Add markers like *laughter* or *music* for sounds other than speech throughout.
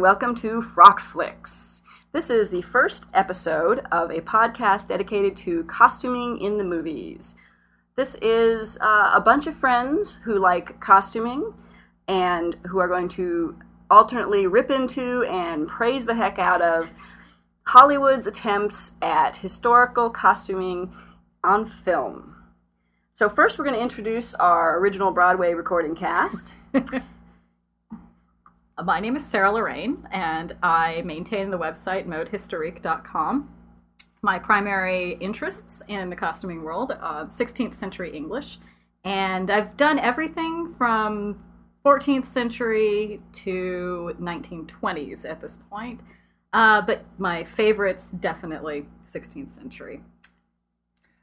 And welcome to Frock Flicks. This is the first episode of a podcast dedicated to costuming in the movies. This is uh, a bunch of friends who like costuming and who are going to alternately rip into and praise the heck out of Hollywood's attempts at historical costuming on film. So, first, we're going to introduce our original Broadway recording cast. *laughs* My name is Sarah Lorraine, and I maintain the website modehistorique.com. My primary interests in the costuming world, uh, 16th century English, and I've done everything from 14th century to 1920s at this point. Uh, but my favorites definitely 16th century.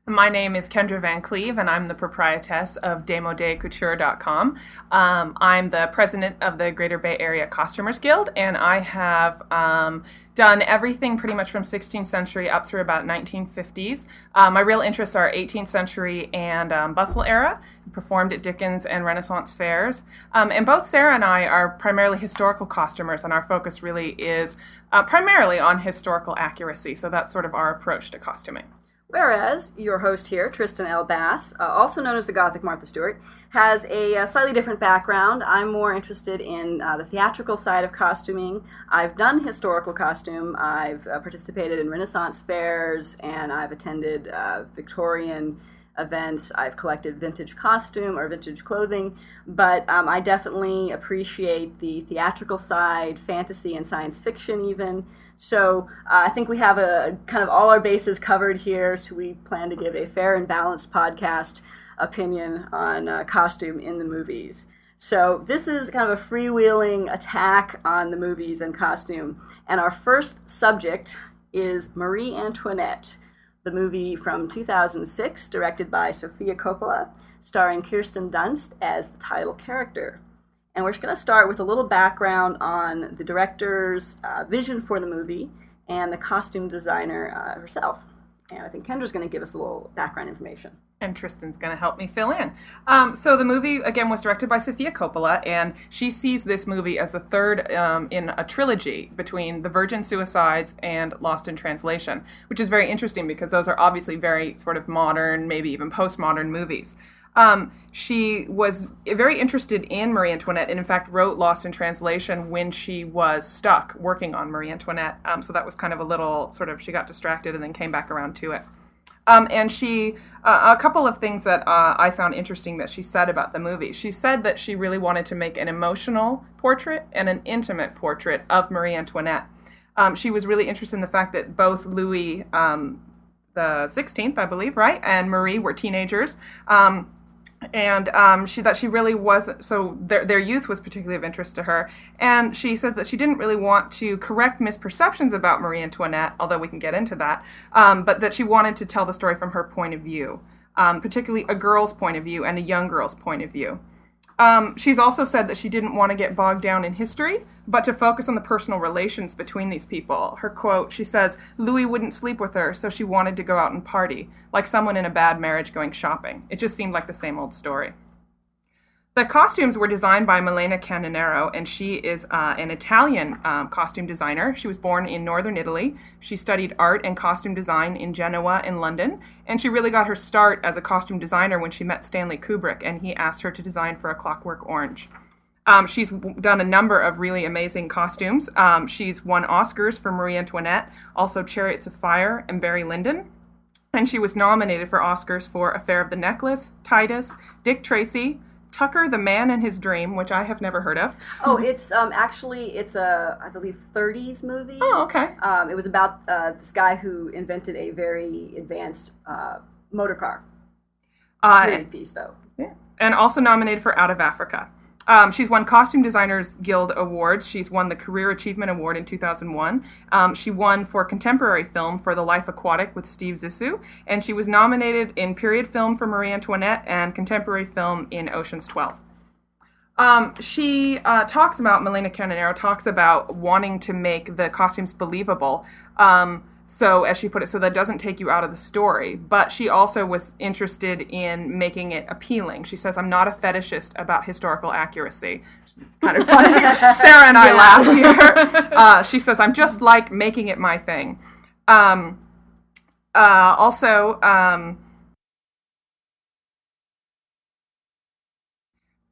My name is Kendra Van Cleave, and I'm the proprietress of DemodeCouture.com. Um, I'm the president of the Greater Bay Area Costumers Guild, and I have um, done everything pretty much from 16th century up through about 1950s. Um, my real interests are 18th century and um, bustle era. Performed at Dickens and Renaissance fairs, um, and both Sarah and I are primarily historical costumers, and our focus really is uh, primarily on historical accuracy. So that's sort of our approach to costuming. Whereas your host here, Trystan L. Bass, uh, also known as the Gothic Martha Stewart, has a, a, uh, slightly different background. I'm more interested in uh, the theatrical side of costuming. I've done historical costume. I've uh, participated in Renaissance fairs, and I've attended uh, Victorian events. I've collected vintage costume or vintage clothing, but um, I definitely appreciate the theatrical side, fantasy and science fiction, even. So uh, I think we have a kind of all our bases covered here. So we plan to give a fair and balanced podcast opinion on uh, costume in the movies. So this is kind of a freewheeling attack on the movies and costume. And our first subject is Marie Antoinette, the movie from 2006, directed by Sofia Coppola, starring Kirsten Dunst as the title character. And we're just going to start with a little background on the director's uh, vision for the movie and the costume designer uh, herself. And I think Kendra's going to give us a little background information. And Trystan's going to help me fill in. Um, so the movie again was directed by Sofia Coppola, and she sees this movie as the third um, in a trilogy between The Virgin Suicides and Lost in Translation, which is very interesting because those are obviously very sort of modern, maybe even postmodern movies. Um, she was very interested in Marie Antoinette and, in fact, wrote Lost in Translation when she was stuck working on Marie Antoinette. Um, so that was kind of a little sort of, she got distracted and then came back around to it. Um, and she, uh, a couple of things that uh, I found interesting that she said about the movie. She said that she really wanted to make an emotional portrait and an intimate portrait of Marie Antoinette. Um, she was really interested in the fact that both Louis um, the 16th, I believe, right, and Marie were teenagers. Um, and um, she that she really wasn't so their, their youth was particularly of interest to her. And she said that she didn't really want to correct misperceptions about marie antoinette although we can get into that um, but that she wanted to tell the story from her point of view um, particularly a girl's point of view and a young girl's point of view um, she's also said that she didn't want to get bogged down in history, but to focus on the personal relations between these people. Her quote, she says, Louis wouldn't sleep with her, so she wanted to go out and party, like someone in a bad marriage going shopping. It just seemed like the same old story. The costumes were designed by Milena Canonero, and she is uh, an Italian um, costume designer. She was born in northern Italy. She studied art and costume design in Genoa and London, and she really got her start as a costume designer when she met Stanley Kubrick, and he asked her to design for A Clockwork Orange. Um, she's done a number of really amazing costumes. Um, she's won Oscars for Marie Antoinette, also Chariots of Fire, and Barry Lyndon. And she was nominated for Oscars for Affair of the Necklace, Titus, Dick Tracy, Tucker the Man and His Dream, which I have never heard of. Oh, it's um, actually it's a I believe 30s movie. Oh, okay. Um, it was about uh, this guy who invented a very advanced uh, motor car. Uh, piece though. Yeah. And also nominated for Out of Africa. Um, she's won Costume Designers Guild awards. She's won the Career Achievement Award in 2001. Um, she won for contemporary film for The Life Aquatic with Steve Zissou, and she was nominated in period film for Marie Antoinette and contemporary film in Ocean's 12. Um, she uh, talks about, Milena Canonero talks about wanting to make the costumes believable. Um, so as she put it, so that doesn't take you out of the story. But she also was interested in making it appealing. She says, "I'm not a fetishist about historical accuracy." kind of funny. *laughs* Sarah and I laugh here. Uh, she says, "I'm just like making it my thing." Um, uh, also. Um,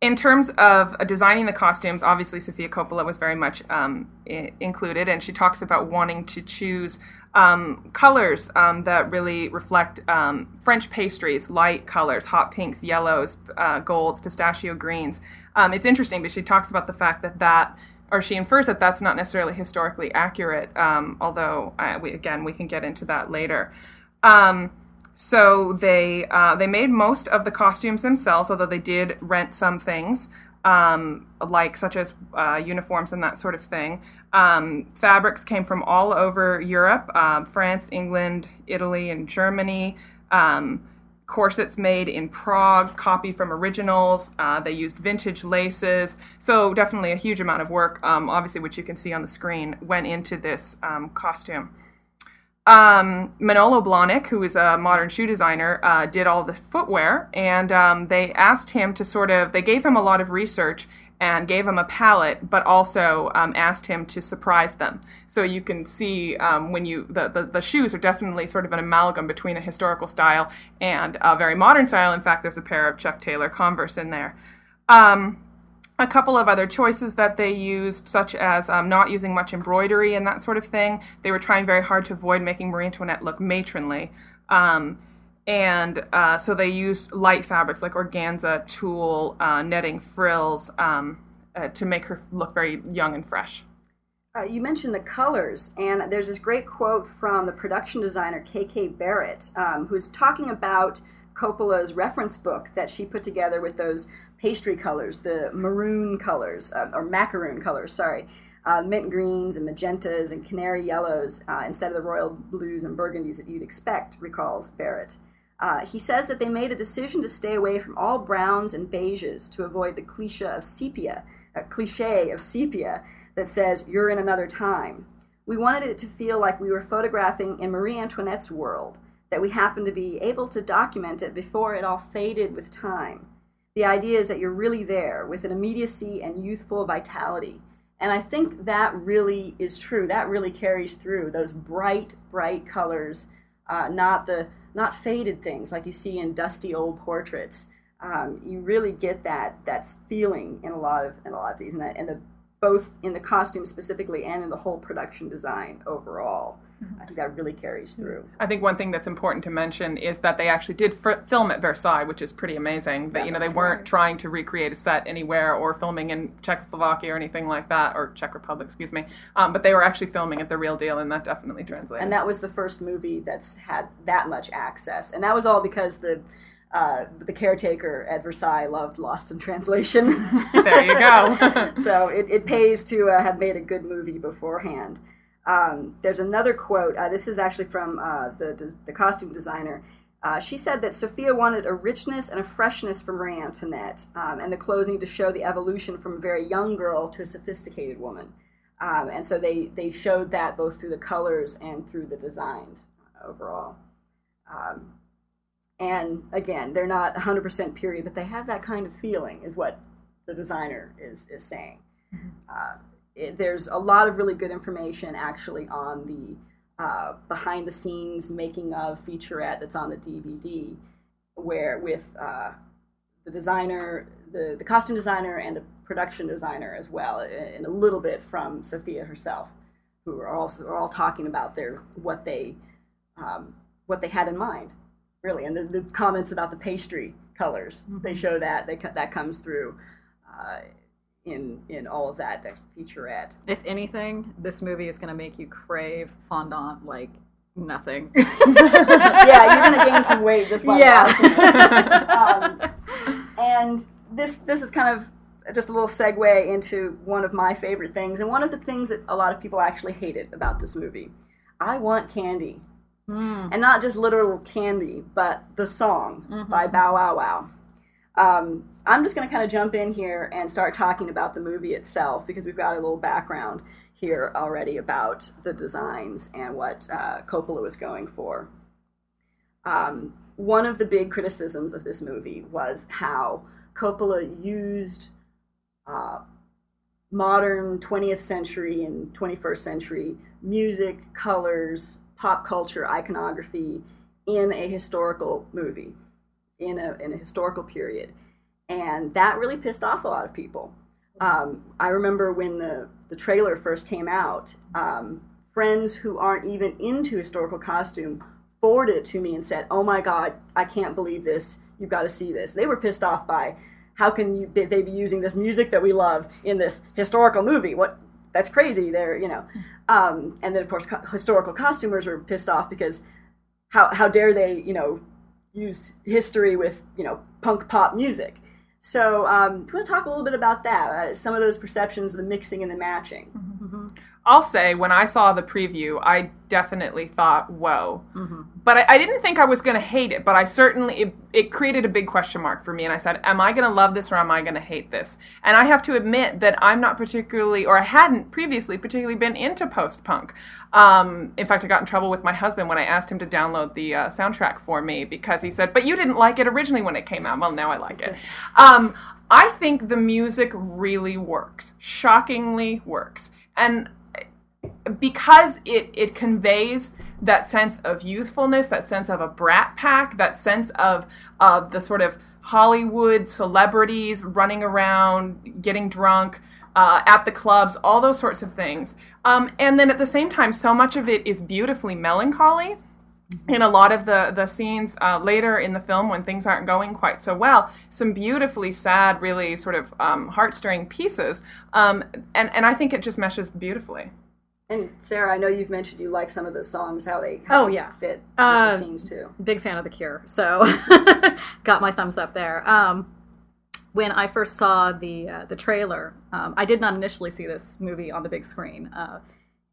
in terms of uh, designing the costumes, obviously Sofia Coppola was very much um, I- included, and she talks about wanting to choose um, colors um, that really reflect um, French pastries, light colors, hot pinks, yellows, uh, golds, pistachio greens. Um, it's interesting but she talks about the fact that that, or she infers that that's not necessarily historically accurate, um, although uh, we, again we can get into that later. So they uh, they made most of the costumes themselves, although they did rent some things, um, like such as uh, uniforms and that sort of thing. Um, fabrics came from all over Europe: um, France, England, Italy, and Germany. Um, corsets made in Prague, copy from originals. Uh, they used vintage laces. So definitely a huge amount of work, um, obviously, which you can see on the screen, went into this um, costume. Um, Manolo Blahnik, who is a modern shoe designer, uh, did all the footwear, and um, they asked him to sort of, they gave him a lot of research and gave him a palette, but also um, asked him to surprise them. So you can see um, when you, the, the, the, shoes are definitely sort of an amalgam between a historical style and a very modern style. In fact, there's a pair of Chuck Taylor Converse in there. Um, a couple of other choices that they used, such as um, not using much embroidery and that sort of thing. They were trying very hard to avoid making Marie Antoinette look matronly. Um, and uh, so they used light fabrics like organza, tulle, uh, netting, frills um, uh, to make her look very young and fresh. Uh, you mentioned the colors, and there's this great quote from the production designer K.K. Barrett, um, who's talking about Coppola's reference book that she put together with those pastry colors, the maroon colors, uh, or macaroon colors, sorry, uh, mint greens and magentas and canary yellows uh, instead of the royal blues and burgundies that you'd expect, recalls Barrett. Uh, he says that they made a decision to stay away from all browns and beiges to avoid the cliche of sepia, a cliche of sepia that says you're in another time. We wanted it to feel like we were photographing in Marie Antoinette's world, that we happened to be able to document it before it all faded with time. The idea is that you're really there with an immediacy and youthful vitality. And I think that really is true. That really carries through those bright, bright colors, uh, not the not faded things like you see in dusty old portraits. Um, you really get that that's feeling in a lot of in a lot of these, and, that, and the both in the costume specifically and in the whole production design overall. I think that really carries through. I think one thing that's important to mention is that they actually did f- film at Versailles, which is pretty amazing. That you know they weren't trying to recreate a set anywhere or filming in Czechoslovakia or anything like that, or Czech Republic, excuse me. Um, but they were actually filming at the real deal, and that definitely translated. And that was the first movie that's had that much access, and that was all because the. Uh, the caretaker at Versailles loved Lost in Translation. *laughs* there you go. *laughs* so it, it pays to uh, have made a good movie beforehand. Um, there's another quote. Uh, this is actually from uh, the, the costume designer. Uh, she said that Sofia wanted a richness and a freshness for Marie Antoinette, um, and the clothes need to show the evolution from a very young girl to a sophisticated woman. Um, and so they, they showed that both through the colors and through the designs overall. Um, and again, they're not 100% period, but they have that kind of feeling, is what the designer is, is saying. Mm-hmm. It, there's a lot of really good information actually on the uh, behind the scenes making of featurette that's on the DVD, where with uh, the designer, the, the costume designer, and the production designer as well, and a little bit from Sofia herself, who are also are all talking about their what they um, what they had in mind, really, and the, the comments about the pastry colors. Mm-hmm. They show that they that comes through. Uh, in in all of that that featurette. If anything, this movie is going to make you crave fondant like nothing. *laughs* yeah, you're going to gain some weight just by yeah. *laughs* um, and this this is kind of just a little segue into one of my favorite things, and one of the things that a lot of people actually hated about this movie. I want candy. Mm. And not just literal candy, but the song mm-hmm. by Bow Wow Wow. Um, I'm just going to kind of jump in here and start talking about the movie itself because we've got a little background. here already about the designs and what uh, Coppola was going for. Um, one of the big criticisms of this movie was how Coppola used uh, modern 20th century and 21st century music, colors, pop culture, iconography in a historical movie, in a, in a historical period. And that really pissed off a lot of people. Um, I remember when the, the trailer first came out, um, friends who aren't even into historical costume forwarded it to me and said, "Oh my God, I can't believe this! You've got to see this." They were pissed off by how can you, they be using this music that we love in this historical movie? What that's crazy. They're you know, um, and then of course co- historical costumers were pissed off because how how dare they you know use history with you know punk pop music. So um, we want to talk a little bit about that. Uh, some of those perceptions, the mixing and the matching. Mm-hmm. I'll say when I saw the preview, I definitely thought, "Whoa!" Mm-hmm. But I, I, didn't think I was going to hate it. But I certainly it, it, created a big question mark for me, and I said, "Am I going to love this or am I going to hate this?" And I have to admit that I'm not particularly, or I hadn't previously particularly been into post punk. Um, in fact, I got in trouble with my husband when I asked him to download the uh, soundtrack for me because he said, "But you didn't like it originally when it came out." Well, now I like it. *laughs* Um, I think the music really works, shockingly works, and because it it conveys that sense of youthfulness, that sense of a brat pack, that sense of of the sort of Hollywood celebrities running around, getting drunk uh, at the clubs, all those sorts of things. Um, and then at the same time, so much of it is beautifully melancholy. In a lot of the the scenes uh, later in the film, when things aren't going quite so well, some beautifully sad, really sort of um, heart stirring pieces, um, and and I think it just meshes beautifully. And Sarah, I know you've mentioned you like some of the songs, how they how oh yeah fit uh, the scenes too. Big fan of the Cure, so *laughs* got my thumbs up there. Um, when I first saw the uh, the trailer, um, I did not initially see this movie on the big screen, uh,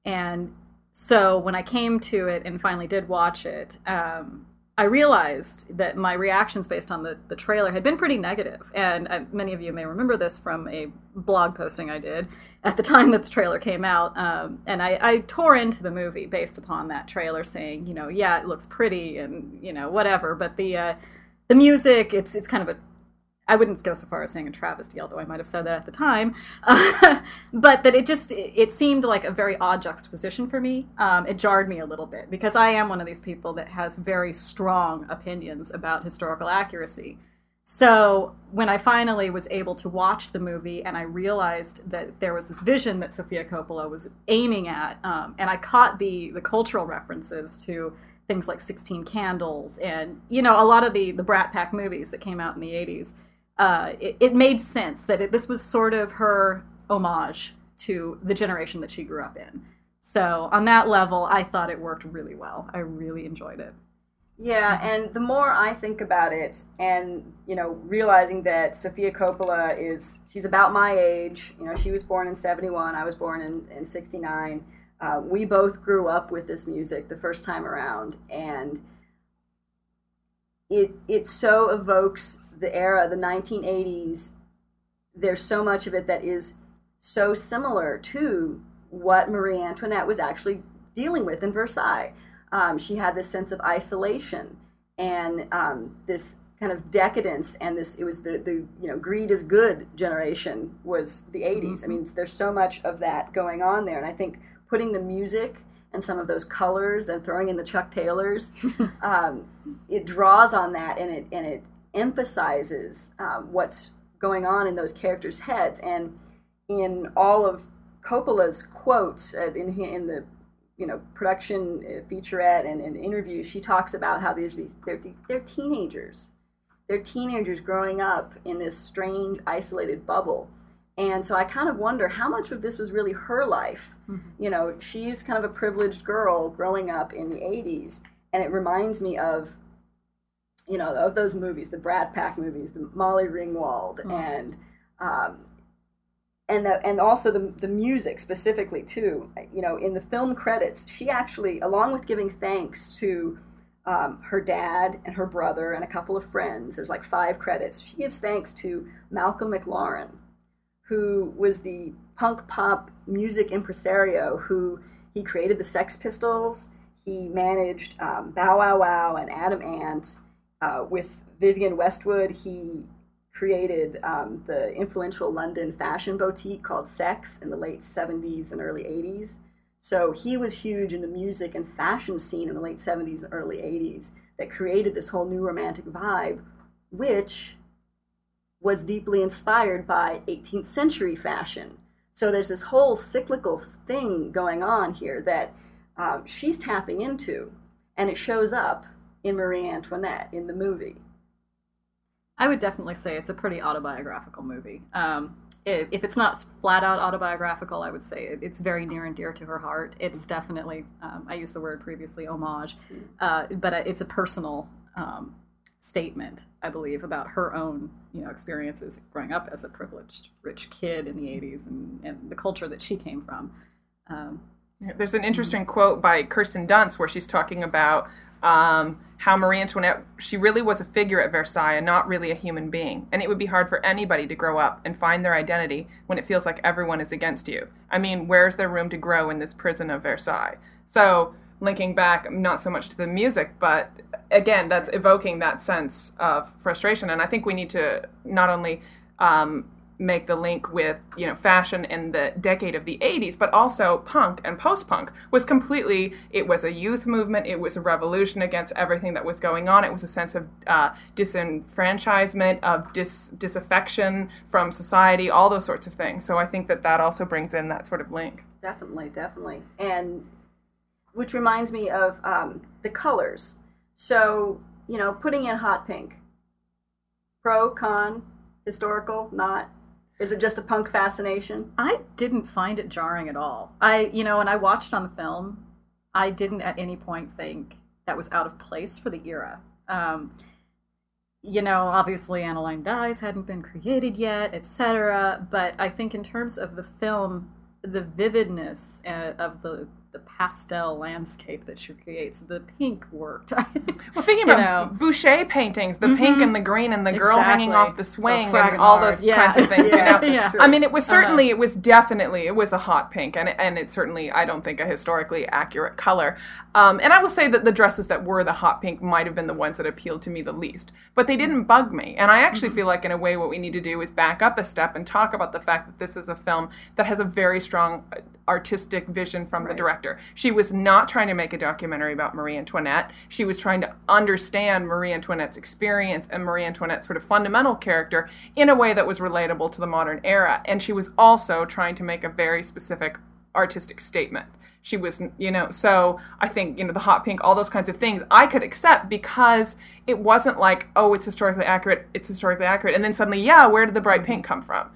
and so when I came to it and finally did watch it, um, I realized that my reactions based on the, the trailer had been pretty negative. And uh, many of you may remember this from a blog posting I did at the *laughs* time that the trailer came out. Um, and I, I, tore into the movie based upon that trailer, saying, you know, yeah, it looks pretty and, you know, whatever. But the, uh, the music, it's, it's kind of a I wouldn't go so far as saying a travesty, although I might have said that at the time. *laughs* But that it just it seemed like a very odd juxtaposition for me. Um, it jarred me a little bit because I am one of these people that has very strong opinions about historical accuracy. So when I finally was able to watch the movie and I realized that there was this vision that Sofia Coppola was aiming at, um, and I caught the the cultural references to things like Sixteen Candles and you know a lot of the the Brat Pack movies that came out in the '80s uh, it, it, made sense that it, this was sort of her homage to the generation that she grew up in. So on that level, I thought it worked really well. I really enjoyed it. Yeah, and the more I think about it, and you know, realizing that Sofia Coppola is she's about my age. You know, she was born in '71. I was born in in '69. Uh, we both grew up with this music the first time around, and it it so evokes the era, the 1980s, there's so much of it that is so similar to what Marie Antoinette was actually dealing with in Versailles. Um, she had this sense of isolation and um, this kind of decadence and this it was the, the you know greed is good generation was the 80s mm-hmm. i mean there's so much of that going on there and i think putting the music and some of those colors and throwing in the chuck taylors *laughs* um, it draws on that and it and it emphasizes um, what's going on in those characters' heads. And in all of Coppola's quotes uh, in, in the you know production uh, featurette and, and interviews, she talks about how there's these they're, they're teenagers. They're teenagers growing up in this strange, isolated bubble. And so I kind of wonder how much of this was really her life. Mm-hmm. You know, she's kind of a privileged girl growing up in the 80s. And it reminds me of you know, of those movies, the Brat Pack movies, the Molly Ringwald, mm. and um, and the, and also the the music specifically too. You know, in the film credits, she actually, along with giving thanks to um, her dad and her brother and a couple of friends, there's like five credits. She gives thanks to Malcolm McLaren, who was the punk pop music impresario who he created the Sex Pistols. He managed um, Bow Wow Wow and Adam Ant. Uh, with Vivienne Westwood, he created um, the influential London fashion boutique called Sex in the late 70s and early 80s. So he was huge in the music and fashion scene in the late 70s and early 80s that created this whole new romantic vibe, which was deeply inspired by 18th century fashion. So there's this whole cyclical thing going on here that um, she's tapping into, and it shows up in Marie Antoinette in the movie. I would definitely say it's a pretty autobiographical movie. Um, if, if, it's not flat out autobiographical, I would say it, it's very near and dear to her heart. It's definitely, um, I used the word previously, homage, uh, but it's a personal um, statement, I believe, about her own you know experiences growing up as a privileged rich kid in the 80s and, and the culture that she came from. Um, There's an interesting quote by Kirsten Dunst where she's talking about um, how Marie Antoinette, she really was a figure at Versailles and not really a human being. And it would be hard for anybody to grow up and find their identity when it feels like everyone is against you. I mean, where's there room to grow in this prison of Versailles? So, linking back not so much to the music, but again, that's evoking that sense of frustration. And I think we need to not only um, make the link with you know fashion in the decade of the 80s but also punk and post-punk was completely it was a youth movement it was a revolution against everything that was going on. It was a sense of uh, disenfranchisement of dis- disaffection from society all those sorts of things. So i think that that also brings in that sort of link. Definitely definitely. And which reminds me of um, the colors. So you know putting in hot pink. Pro con historical not is it just a punk fascination? I didn't find it jarring at all. I, you know, when I watched on the film, I didn't at any point think that was out of place for the era. Um, you know, obviously aniline dyes hadn't been created yet, etc. But I think in terms of the film, the vividness uh, of the the pastel landscape that she creates. The pink worked. *laughs* well, thinking about know. Boucher paintings, the mm-hmm. pink and the green and the girl exactly. hanging off the swing and all those yeah. kinds of things. *laughs* yeah, you know, yeah. I mean, it was uh-huh. certainly, uh-huh. it was definitely, it was a hot pink, and it, and it's certainly, I don't think, a historically accurate color. Um, and I will say that the dresses that were the hot pink might have been the ones that appealed to me the least, but they didn't bug me. And I actually mm-hmm. feel like, in a way, what we need to do is back up a step and talk about the fact that this is a film that has a very strong artistic vision from right. the director. She was not trying to make a documentary about Marie Antoinette. She was trying to understand Marie Antoinette's experience and Marie Antoinette's sort of fundamental character in a way that was relatable to the modern era. And she was also trying to make a very specific artistic statement. She was, you know, so I think, you know, the hot pink, all those kinds of things I could accept because it wasn't like, oh, it's historically accurate, it's historically accurate. And then suddenly, yeah, where did the bright mm-hmm. pink come from?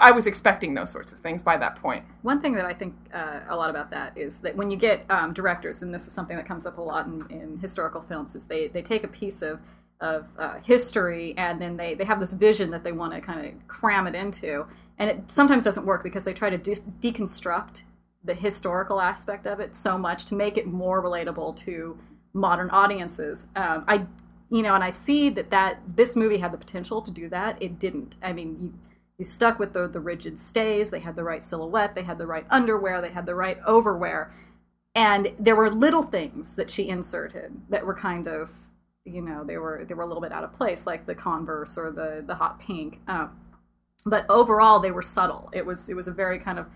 I was expecting those sorts of things by that point. One thing that I think uh, a lot about that is that when you get um, directors, and this is something that comes up a lot in, in historical films, is they, they take a piece of of uh, history and then they, they have this vision that they want to kind of cram it into. And it sometimes doesn't work because they try to de- deconstruct the historical aspect of it so much to make it more relatable to modern audiences. Um, i you know and i see that that this movie had the potential to do that. It didn't. I mean you you stuck with the, the rigid stays. They had the right silhouette. They had the right underwear. They had the right overwear. And there were little things that she inserted that were kind of, you know, they were they were a little bit out of place, like the Converse or the the hot pink. Um, but overall, they were subtle. It was it was a very kind of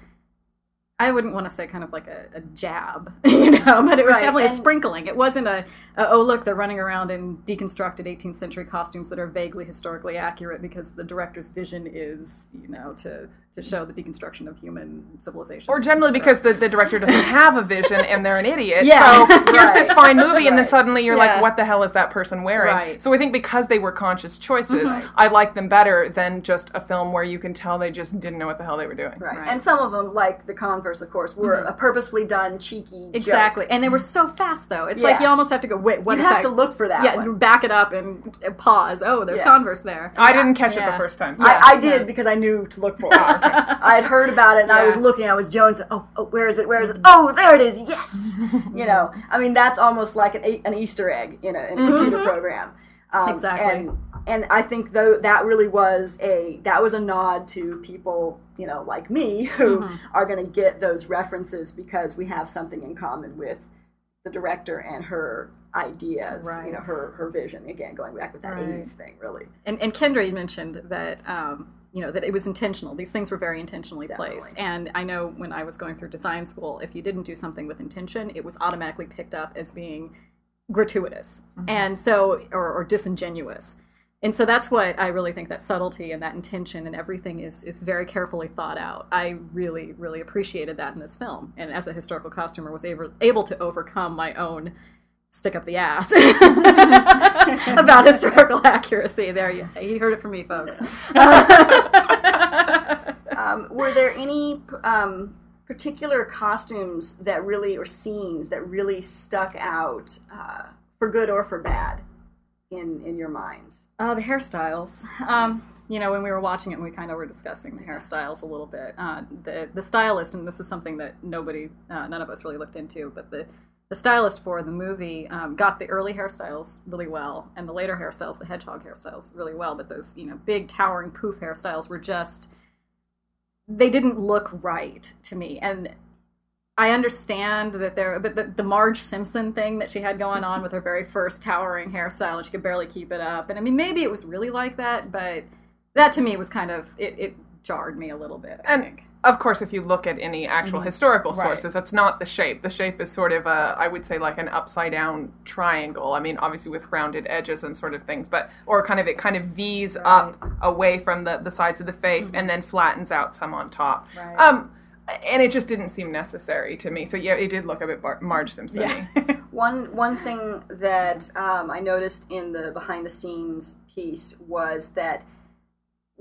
I wouldn't want to say kind of like a, a jab, *laughs* you know, but it was right. definitely and a sprinkling. It wasn't a, a, oh look, they're running around in deconstructed 18th century costumes that are vaguely historically accurate because the director's vision is, you know, to to show the deconstruction of human civilization. Or generally because the, the director doesn't have a vision and they're an idiot. Yeah. So *laughs* here's right. this fine movie right. and then suddenly you're yeah. like, what the hell is that person wearing? Right. So I think because they were conscious choices, mm-hmm. I like them better than just a film where you can tell they just didn't know what the hell they were doing. Right. And some of them, like the Converse, of course, were mm-hmm. a purposefully done, cheeky Exactly. Joke. And they were so fast, though. It's yeah. like you almost have to go, wait, what you have that? to look for that Yeah, one. back it up and pause. Oh, there's yeah. Converse there. I didn't catch it the first time. I, I, did because I knew to look for *laughs* it. I had heard heard about it and yeah. I was looking, I was Jones. Oh, oh, where is it? Where is it? Oh, there it is. Yes. *laughs* you know, I mean, that's almost like an, an Easter egg in a, in a mm-hmm. computer program. Um, Exactly. And, and I think though that really was a that was a nod to people you know like me who Mm-hmm. are going to get those references because we have something in common with the director and her ideas, Right. you know, her her vision. Again, going back with that Right. '80s thing, really. and, and Kendra mentioned that um, you know that it was intentional. These things were very intentionally Definitely. placed. And I know when I was going through design school, if you didn't do something with intention, it was automatically picked up as being gratuitous and so or, or disingenuous. And so that's what I really think that subtlety and that intention and everything is is very carefully thought out. I really really appreciated that in this film, and as a historical costumer, was able able to overcome my own stick up the ass *laughs* about historical *laughs* accuracy. There, you, you heard it from me, folks. *laughs* Um, were there any um, particular costumes that really, or scenes that really stuck out uh, for good or for bad in in your minds? Uh, the hairstyles. Um, you know, when we were watching it, we kind of were discussing the hairstyles a little bit. Uh, the the stylist, and this is something that nobody, uh, none of us really looked into, but the the stylist for the movie um, got the early hairstyles really well, and the later hairstyles, the hedgehog hairstyles, really well. But those, you know, big towering poof hairstyles were just they didn't look right to me, and I understand that there, but the, the Marge Simpson thing that she had going on with her very first towering hairstyle, and she could barely keep it up. And I mean, maybe it was really like that, but that to me was kind of it, it jarred me a little bit. I think. Of course, if you look at any actual historical Mm-hmm. Right. sources, that's not the shape. The shape is sort of a, I would say, like an upside down triangle. I mean, obviously with rounded edges and sort of things, but or kind of it kind of V's up away from the the sides of the face and then flattens out some on top. Mm-hmm. Right. Um, and it just didn't seem necessary to me. So yeah, it did look a bit Bar- Marge Simpson. *laughs* One one thing that um, I noticed in the behind the scenes piece was that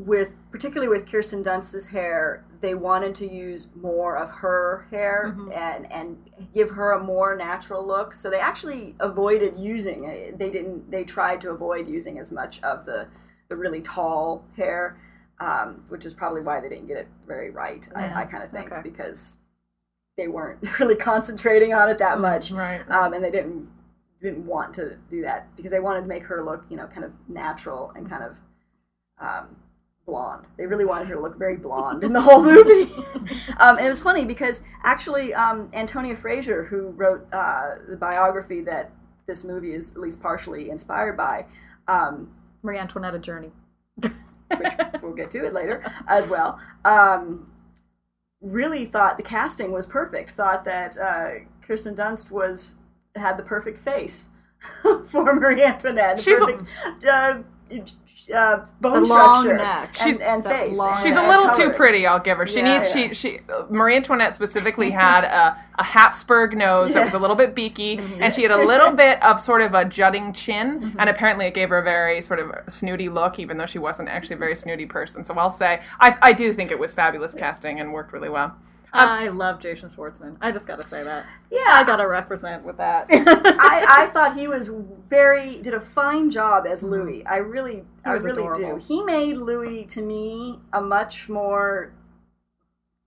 with particularly with Kirsten Dunst's hair, they wanted to use more of her hair and and give her a more natural look. So they actually avoided using it. They didn't. They tried to avoid using as much of the the really tall hair, um, which is probably why they didn't get it very right. Yeah. I, I kind of think Okay. because they weren't *laughs* really concentrating on it that much Right. um, and they didn't didn't want to do that because they wanted to make her look, you know, kind of natural and kind of um, blonde. They really wanted her to look very blonde in the whole movie. *laughs* um, and it was funny because actually, um, Antonia Fraser, who wrote uh, the biography that this movie is at least partially inspired by, um, Marie Antoinette, a journey. which *laughs* we'll get to it later as well, um, really thought the casting was perfect. Thought that uh, Kirsten Dunst was had the perfect face *laughs* for Marie Antoinette. She's a- uh, uh, bone The long structure neck. and, and that face. long She's a and little too pretty, I'll give her. She Yeah, needs yeah. she she uh, Marie Antoinette specifically had a, a Habsburg nose that was a little bit beaky, Mm-hmm. and she had a little bit of sort of a jutting chin, and apparently it gave her a very sort of snooty look, even though she wasn't actually a very snooty person. So I'll say I I do think it was fabulous casting and worked really well. I love Jason Schwartzman. I just got to say that. Yeah. I got to represent with that. *laughs* I, I *laughs* thought he was very did a fine job as Louis. I really, I was really adorable. do. He made Louis to me a much more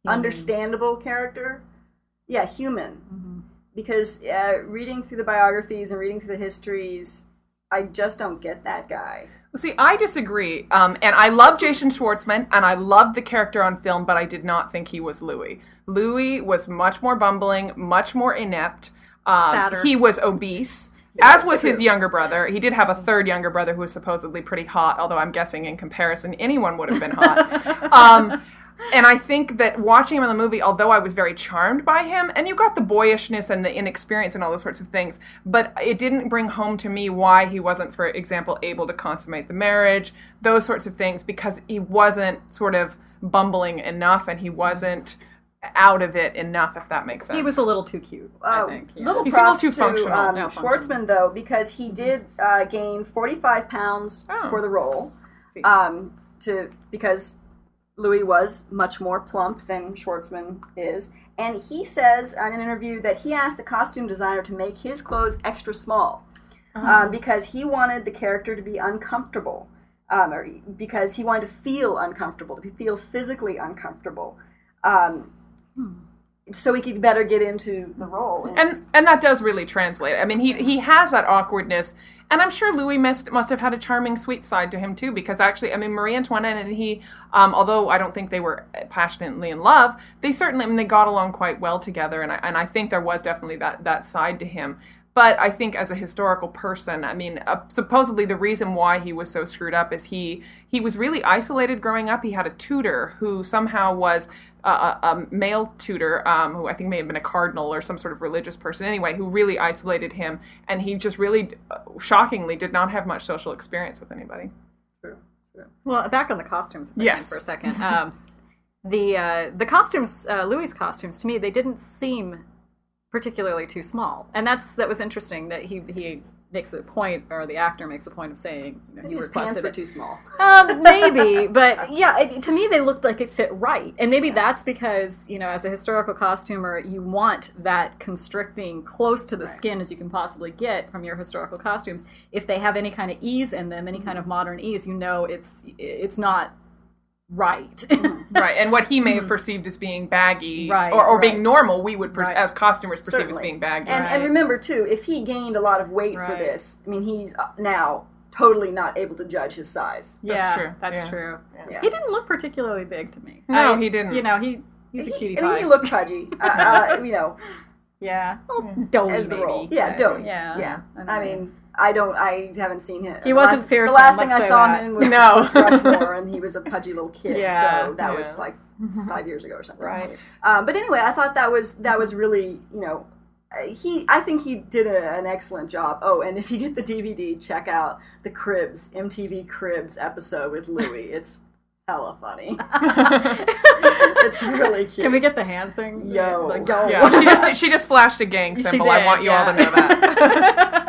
understandable character. Yeah, human. Because uh, reading through the biographies and reading through the histories, I just don't get that guy. Well, See, I disagree. Um, and I love Jason Schwartzman, and I loved the character on film, but I did not think he was Louis. Louis was much more bumbling, much more inept. Um, he was obese, as was his younger brother. He did have a third younger brother who was supposedly pretty hot, although I'm guessing in comparison, anyone would have been hot. *laughs* um, and I think that watching him in the movie, although I was very charmed by him, and you got the boyishness and the inexperience and all those sorts of things, but it didn't bring home to me why he wasn't, for example, able to consummate the marriage, those sorts of things, because he wasn't sort of bumbling enough and he wasn't out of it enough, if that makes sense. he was a little too cute, I Uh, think. yeah. Little He's a little too to functional. um, Yeah, functional. Schwartzman though, because he did uh, gain 45 pounds Oh. for the role. Um, to because Louis was much more plump than Schwartzman is, and he says in an interview that he asked the costume designer to make his clothes extra small um, because he wanted the character to be uncomfortable. Um, or because he wanted to feel uncomfortable, to feel physically uncomfortable, um, so he could better get into the role. and and that does really translate. I mean, he he has that awkwardness, And I'm sure Louis must must have had a charming, sweet side to him too, because actually, I mean, Marie Antoinette and he, um, although I don't think they were passionately in love, they certainly, I mean, they got along quite well together, and I, and I think there was definitely that that side to him. But I think as a historical person, I mean, uh, supposedly the reason why he was so screwed up is he he was really isolated growing up. He had a tutor who somehow was a, a, a male tutor, um, who I think may have been a cardinal or some sort of religious person anyway, who really isolated him, and he just really, uh, shockingly, did not have much social experience with anybody. Well, back on the costumes for, Yes. for a second. Um, the uh, the costumes, uh, Louis' costumes, to me, they didn't seem particularly too small, and that's that was interesting that he he makes a point, or the actor makes a point of saying you know, he His pants were it. too small. Um, *laughs* maybe, but yeah, it, to me they looked like it fit right, and maybe that's because you know, as a historical costumer, you want that constricting, close to the skin as you can possibly get from your historical costumes. If they have any kind of ease in them, any kind of modern ease, you know, it's it's not right. *laughs* right, and what he may have perceived as being baggy Right, or, or right. being normal, we would, per- Right. as costumers, perceive as being baggy. And, and remember too, if he gained a lot of weight for this, I mean, he's uh, now totally not able to judge his size. yeah, that's true, That's yeah. true. Yeah. He didn't look particularly big to me. No, I- he didn't. You know, he he's a He- cutie I mean, pie. he looked pudgy. *laughs* uh, uh, you know, yeah, well, doughy as the maybe. role. Yeah, but- doughy. Yeah, yeah. don't I mean, I don't. I haven't seen him. He The wasn't last- fearsome, The last thing I saw that. him in was, No. was *laughs* Rushmore, and he was a pudgy little kid. Yeah, so that yeah. was like *laughs* five years ago or something. Right. Um, but anyway, I thought that was that was really you know. uh, He, I think he did a, an excellent job. Oh, and if you get the DVD, check out the Cribs MTV Cribs episode with Louis. It's hella funny. *laughs* it's really cute. Can we get the hand thing? Yo. Like, yo. yeah, she just she just flashed a gang She symbol. I want you all to know that.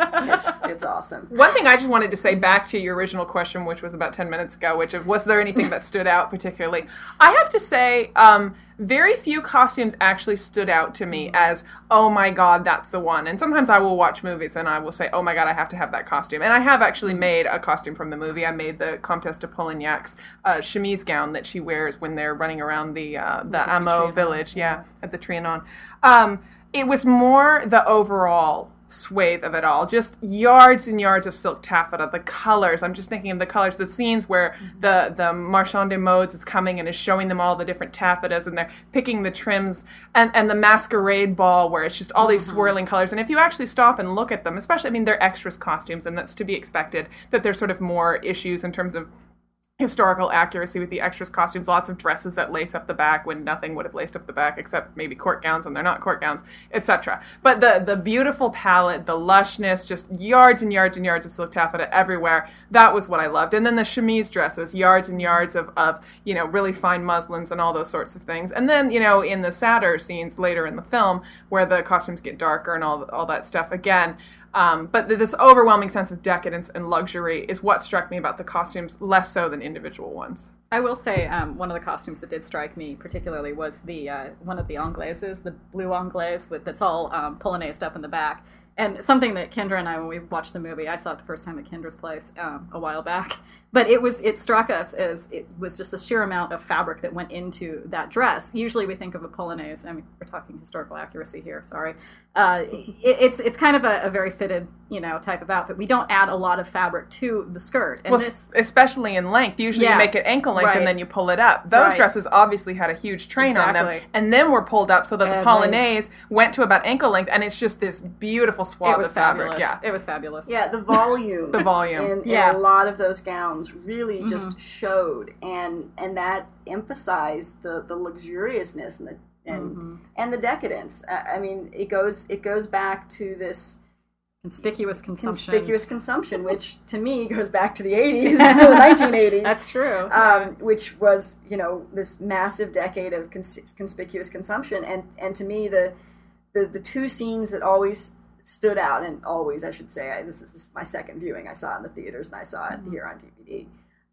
It's, awesome. One thing I just wanted to say back to your original question, which was about 10 minutes ago, which of was there anything that stood out particularly? I have to say, um, very few costumes actually stood out to me as, oh my god, that's the one. And sometimes I will watch movies and I will say, oh my god, I have to have that costume. And I have actually made a costume from the movie. I made the Comtesse de Polignac's uh, chemise gown that she wears when they're running around the uh, the Hameau village, yeah, at the Trianon. Um, it was more the overall swathe of it all. Just yards and yards of silk taffeta. The colors. I'm just thinking of the colors. The scenes where mm-hmm. the the marchand de modes is coming and is showing them all the different taffetas and they're picking the trims and and the masquerade ball where it's just all these mm-hmm. swirling colors. And if you actually stop and look at them, especially I mean they're extras costumes and that's to be expected that there's sort of more issues in terms of historical accuracy with the extras costumes. Lots of dresses that lace up the back when nothing would have laced up the back except maybe court gowns and they're not court gowns etc but the the beautiful palette the lushness just yards and yards and yards of silk taffeta everywhere. That was what i loved. And then the chemise dresses yards and yards of, of you know really fine muslins and all those sorts of things. And then you know in the sadder scenes later in the film where the costumes get darker and all, all that stuff again um, but th- this overwhelming sense of decadence and luxury is what struck me about the costumes, less so than individual ones. I will say um, one of the costumes that did strike me particularly was the uh, one of the anglaises, the blue anglaise with that's all um, polonaised up in the back, and something that Kendra and I, when we watched the movie, I saw it the first time at Kendra's place um, a while back. *laughs* But it was it struck us as it was just the sheer amount of fabric that went into that dress. Usually, we think of a polonaise. I mean, we're talking historical accuracy here. Sorry, uh, it, it's it's kind of a, a very fitted you know type of outfit. We don't add a lot of fabric to the skirt, and Well, this especially in length. Usually Yeah. you make it ankle length Right. and then you pull it up. Those Right. dresses obviously had a huge train on them, and then were pulled up so that the And polonaise went to about ankle length, and it's just this beautiful swath it was of fabric. fabulous. Yeah. It was fabulous. Yeah, the volume. *laughs* The volume. In, in Yeah. Mm-hmm. a lot of those gowns really just showed, and and that emphasized the the luxuriousness and the and Mm-hmm. and the decadence. I, I mean, it goes it goes back to this Conspicuous consumption. conspicuous consumption, *laughs* which to me goes back to the *laughs* '80s, the 1980s. That's true. um, which was you know this massive decade of cons- conspicuous consumption, and and to me the the the two scenes that always stood out, and always I should say, I, this is this is my second viewing. I saw it in the theaters and I saw it here on DVD.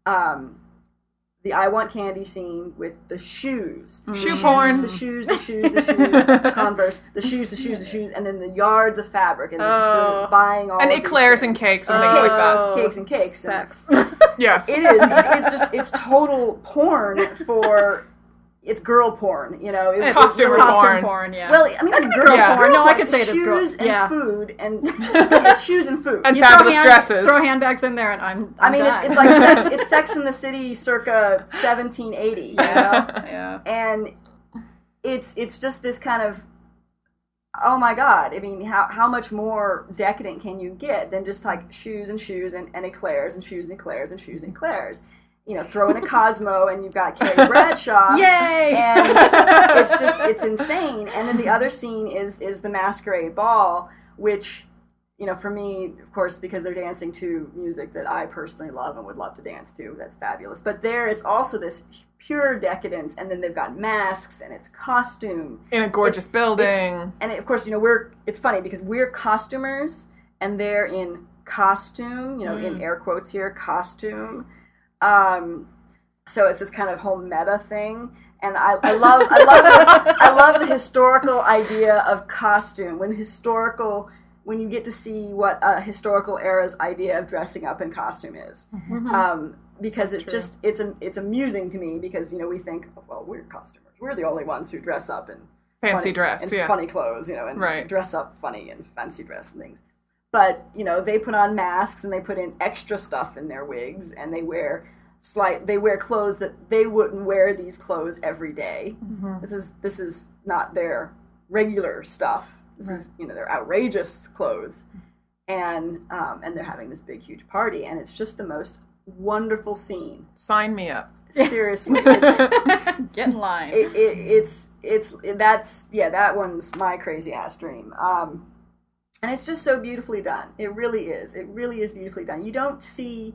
Um, the I want candy scene with the shoes, Shoe porn. the shoes, the shoes, the shoes, *laughs* Converse, the shoes, the shoes, the shoes, and then the yards of fabric, and Oh. the buying all and of eclairs things. and cakes and things like that. Oh, Cakes and cakes and- Sex. Yes. It is. It- It's just it's total porn for it's girl porn. You know, it, It's Costume really- porn. costume porn. Yeah. Well, I mean, it's girl Yeah. porn. No, I could say it is girl- shoes and yeah. food, and *laughs* it's shoes and food. And You throw fabulous hand- dresses. Throw handbags in there, and I'm. I I'm mean, it's, done. it's like sex, *laughs* it's Sex in the City, circa 1780. You know? yeah. and it's it's just this kind of oh my god i mean how, how much more decadent can you get than just like shoes and shoes and, and eclairs and shoes and eclairs and shoes and eclairs you know throw in a cosmo and you've got carrie *laughs* bradshaw. Yay! and *laughs* it's just it's insane. And then the other scene is is the masquerade ball which you know for me of course because they're dancing to music that i personally love and would love to dance to that's fabulous. But there it's also this pure decadence and then they've got masks and it's costume. In a gorgeous It's- building. and of course you know we're it's funny because we're costumers and they're in costume you know in mm. air quotes here costume um so it's this kind of whole meta thing and I, I love I love the, I love the historical idea of costume when historical when you get to see what a historical era's idea of dressing up in costume is um, because it's true. just it's a, it's amusing to me because you know we think well we're costumers we're the only ones who dress up in Fancy funny, dress, and yeah. funny clothes, you know, and Right. dress up funny and fancy dress and things. But you know, they put on masks and they put in extra stuff in their wigs, and they wear slight they wear clothes that they wouldn't wear these clothes every day. Mm-hmm. This is this is not their regular stuff. This is you know their outrageous clothes, and um, and they're having this big huge party, and it's just the most wonderful scene. Sign me up. Seriously, *laughs* it's Get in line. it, it, it's it's that's yeah that one's my crazy ass dream um and it's just so beautifully done. It really is. It really is beautifully done. You don't see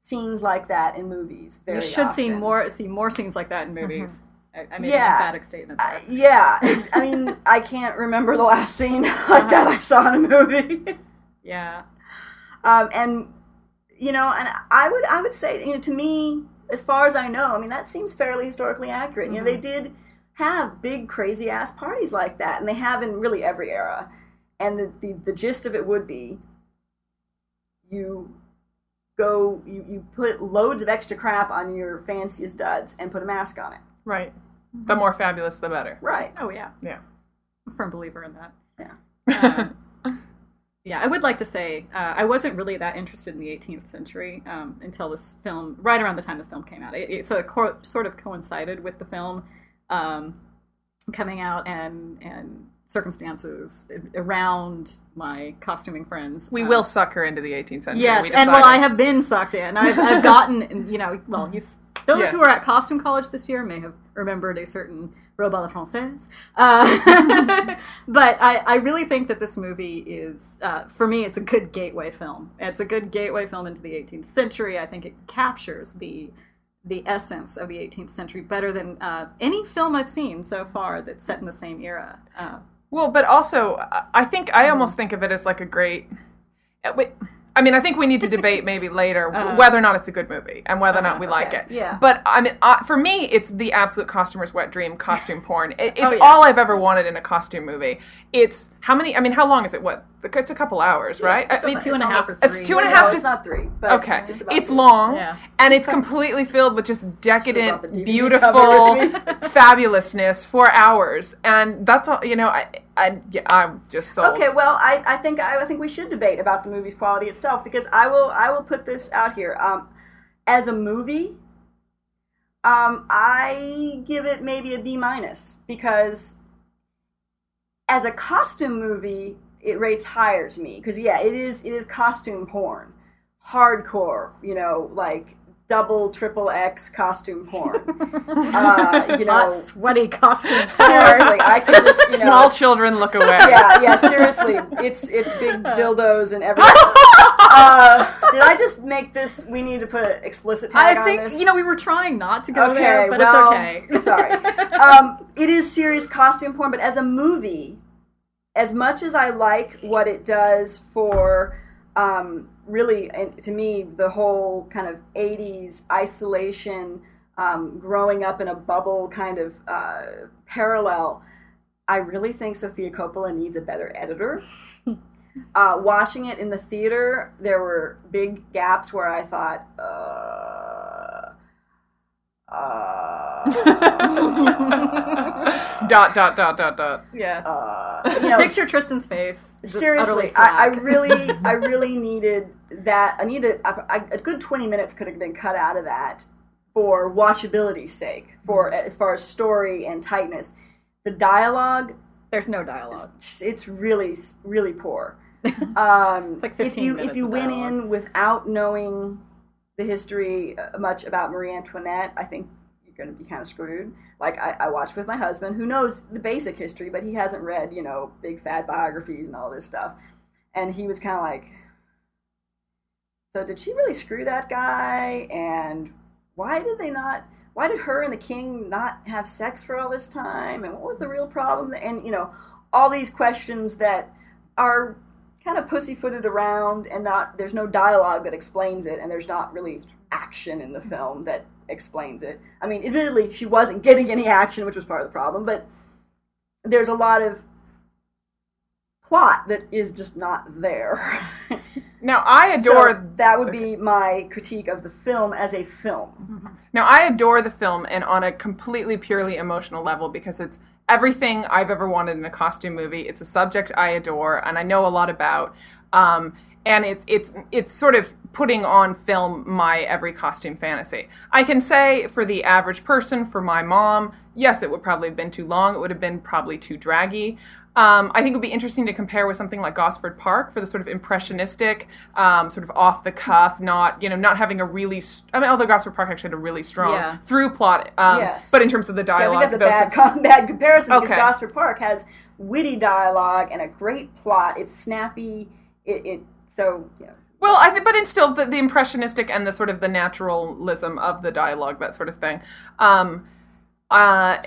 scenes like that in movies very you should see more see more scenes like that in movies. I, I made Yeah. an emphatic statement Uh, yeah it's, i mean *laughs* i can't remember the last scene *laughs* like that i saw in a movie. Yeah. *laughs* um and you know and i would i would say you know to me as far as i know i mean that seems fairly historically accurate. You know they did have big crazy ass parties like that and they have in really every era and the, the, the gist of it would be you go you, you put loads of extra crap on your fanciest duds and put a mask on it Right. The more fabulous, the better. right Oh yeah. Yeah. I'm a firm believer in that. yeah Um, *laughs* yeah, I would like to say uh, I wasn't really that interested in the 18th century um, until this film, right around the time this film came out. It, it sort, of co- sort of coincided with the film um, coming out and and circumstances around my costuming friends. We Um, will suck her into the 18th century. Yes, we and well. I have been sucked in. I've, I've gotten, you know, well, those Yes. who are at costume college this year may have remembered a certain robe à la française. Uh, *laughs* but I, I really think that this movie is, uh, for me, it's a good gateway film. It's a good gateway film into the 18th century. I think it captures the the essence of the 18th century better than uh, any film I've seen so far that's set in the same era. Uh, Well, but also, I- think I almost think of it as like a great. uh, I mean, I think we need to debate maybe later *laughs* Uh-huh. whether or not it's a good movie and whether or not we like it. yeah. But I mean, uh, for me, it's the absolute costumer's wet dream costume *laughs* porn. It, it's Oh, yeah. all I've ever wanted in a costume movie. It's how many? I mean, how long is it? What? It's a couple hours, right? I mean, two and a half or It's three. two No, half it's not three but Okay, it's, it's, three. long, Yeah. and it's completely filled with just decadent, brought the DVD beautiful *laughs* fabulousness for hours, and that's all. You know, I, I, yeah, I'm just so Okay, well, I, I think I, I think we should debate about the movie's quality itself because I will I will put this out here. Um, as a movie, um, I give it maybe a B minus because as a costume movie, it rates higher to me because yeah, it is it is costume porn, hardcore. You know, like double triple X costume porn. *laughs* uh, you know, hot, sweaty costume *laughs* porn. seriously, I can just you know Small children look away. yeah, yeah, seriously. It's it's big *laughs* dildos and everything. Uh, did I just make this? We need to put an explicit tag I on think this. you know we were trying not to go okay, there, but well, it's okay. sorry. Um, it is serious costume porn, but as a movie, as much as I like what it does for, um, really, and to me, the whole kind of '80s isolation, um, growing up in a bubble kind of uh, parallel. I really think Sofia Coppola needs a better editor. *laughs* Uh, watching it in the theater, there were big gaps where I thought, uh, uh, *laughs* dot dot dot dot dot. Yeah. uh, *laughs* you know, Picture Trystan's face. seriously, I, I really, I *laughs* really needed that. I needed a, a good twenty minutes could have been cut out of that for watchability's sake, for Mm-hmm. as far as story and tightness. The dialogue, There's no dialogue. it's, it's really, really poor. Um, like if you minutes if you went dialogue. in without knowing the history uh, much about Marie Antoinette, I think you're going to be kind of screwed. Like I, I watched with my husband, who knows the basic history, but he hasn't read you know big fat biographies and all this stuff, and he was kind of like, so did she really screw that guy? And why did they not? Why did her and the king not have sex for all this time? And what was the real problem? And you know, all these questions that are kind of pussyfooted around and not there's no dialogue that explains it and there's not really action in the mm-hmm. film that explains it. I mean, admittedly she wasn't getting any action, which was part of the problem, but there's a lot of plot that is just not there. *laughs* Now I adore so that would be my critique of the film as a film. Mm-hmm. Now, I adore the film and on a completely purely emotional level because it's everything I've ever wanted in a costume movie. It's a subject I adore and I know a lot about. Um, and it's it's it's sort of putting on film my every costume fantasy. I can say for the average person, for my mom, yes, it would probably have been too long. It would have been probably too draggy. Um, I think it would be interesting to compare with something like Gosford Park for the sort of impressionistic, um, sort of off the cuff, not you know not having a really. St- I mean, although Gosford Park actually had a really strong Yeah. through plot, um, Yes. but in terms of the So I dialogue, think that's a bad, com- bad comparison because Okay. Gosford Park has witty dialogue and a great plot. It's snappy. It, it so you know, Well, I think, but in still the, the impressionistic and the sort of the naturalism of the dialogue, that sort of thing. Um, uh,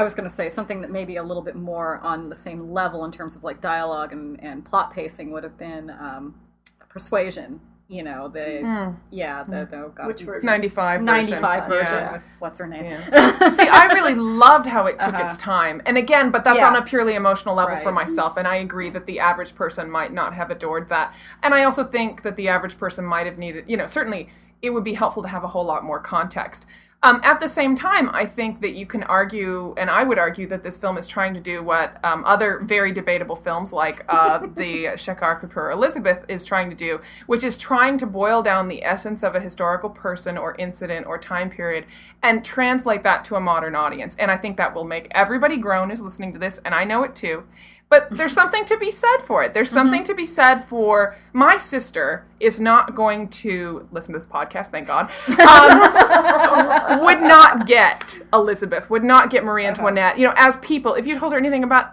I was going to say something that maybe a little bit more on the same level in terms of like dialogue and, and plot pacing would have been um, Persuasion. You know, the yeah, the, the oh God, which version? 95 version. 95 version Yeah. what's her name? Yeah. *laughs* See, I really loved how it took Uh-huh. its time. And again, but that's Yeah. on a purely emotional level for myself. And I agree that the average person might not have adored that. And I also think that the average person might have needed, you know, certainly it would be helpful to have a whole lot more context. Um, at the same time, I think that you can argue, and I would argue that this film is trying to do what um, other very debatable films like uh, *laughs* the Shekhar Kapur Elizabeth is trying to do, which is trying to boil down the essence of a historical person or incident or time period and translate that to a modern audience. And I think that will make everybody groan who's listening to this, and I know it too. But there's something to be said for it. There's something to be said for my sister is not going to listen to this podcast, thank God. Um, *laughs* would not get Elizabeth, would not get Marie Antoinette. You know, as people, if you told her anything about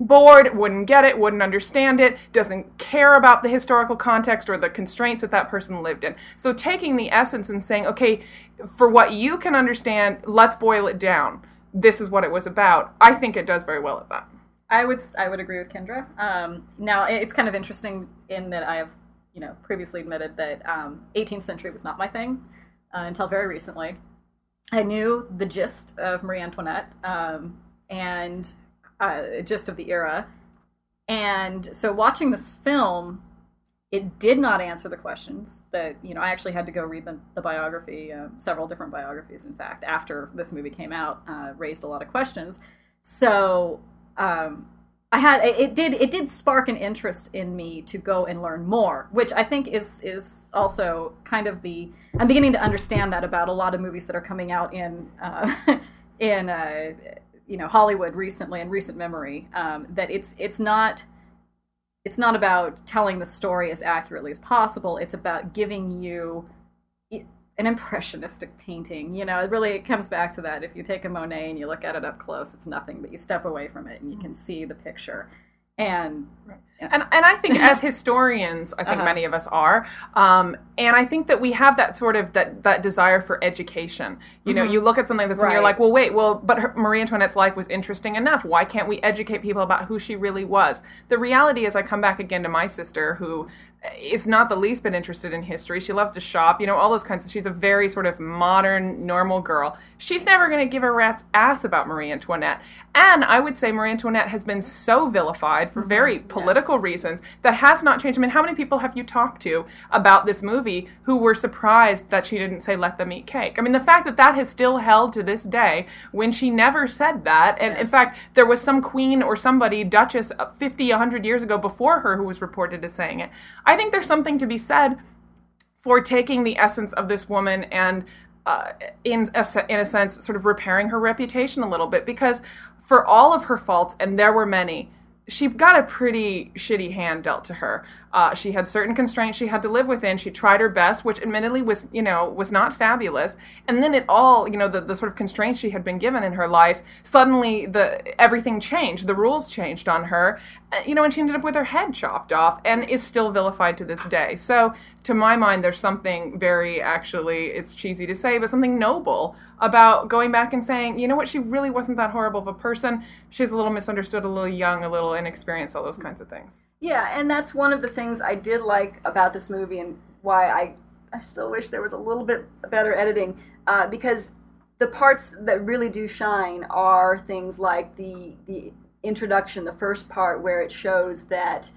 bored, wouldn't get it, wouldn't understand it, doesn't care about the historical context or the constraints that that person lived in. So taking the essence and saying, okay, for what you can understand, let's boil it down. This is what it was about. I think it does very well at that. I would I would agree with Kendra. Um, now it's kind of interesting in that I have you know previously admitted that um, 18th century was not my thing uh, until very recently. I knew the gist of Marie Antoinette um, and uh, gist of the era, and so watching this film, it did not answer the questions that you know. I actually had to go read the, the biography, uh, several different biographies, in fact, after this movie came out, uh, raised a lot of questions. So um, I had it did it did spark an interest in me to go and learn more, which I think is is also kind of the I'm beginning to understand that about a lot of movies that are coming out in uh, *laughs* in uh, you know Hollywood recently in recent memory um, that it's it's not it's not about telling the story as accurately as possible. It's about giving you an impressionistic painting. You know, it really it comes back to that. If you take a Monet and you look at it up close, it's nothing, but you step away from it and you can see the picture. And And, and I think as historians, I think Uh-huh. many of us are, um, and I think that we have that sort of that, that desire for education. You know, you look at something that's and you're like, well, wait, well, but her, Marie Antoinette's life was interesting enough. Why can't we educate people about who she really was? The reality is, I come back again to my sister, who is not the least bit interested in history. She loves to shop, you know, all those kinds of. She's a very sort of modern, normal girl. She's never going to give a rat's ass about Marie Antoinette. And I would say Marie Antoinette has been so vilified for very political historical reasons that has not changed. I mean, how many people have you talked to about this movie who were surprised that she didn't say "let them eat cake"? I mean, the fact that that has still held to this day when she never said that, and in fact, there was some queen or somebody, Duchess, uh, 50, 100 years ago before her, who was reported as saying it. I think there's something to be said for taking the essence of this woman and uh, in a, in a sense sort of repairing her reputation a little bit because for all of her faults and there were many she got a pretty shitty hand dealt to her. Uh, she had certain constraints she had to live within. She tried her best, which admittedly was, you know, was not fabulous. And then it all, you know, the, the sort of constraints she had been given in her life, suddenly the everything changed. The rules changed on her, uh, you know, and she ended up with her head chopped off and is still vilified to this day. So, to my mind, there's something very actually, it's cheesy to say, but something noble about going back and saying, you know what, she really wasn't that horrible of a person. She's a little misunderstood, a little young, a little inexperienced, all those kinds of things. Yeah, and that's one of the things I did like about this movie and why I, I still wish there was a little bit better editing uh, because the parts that really do shine are things like the the introduction, the first part where it shows that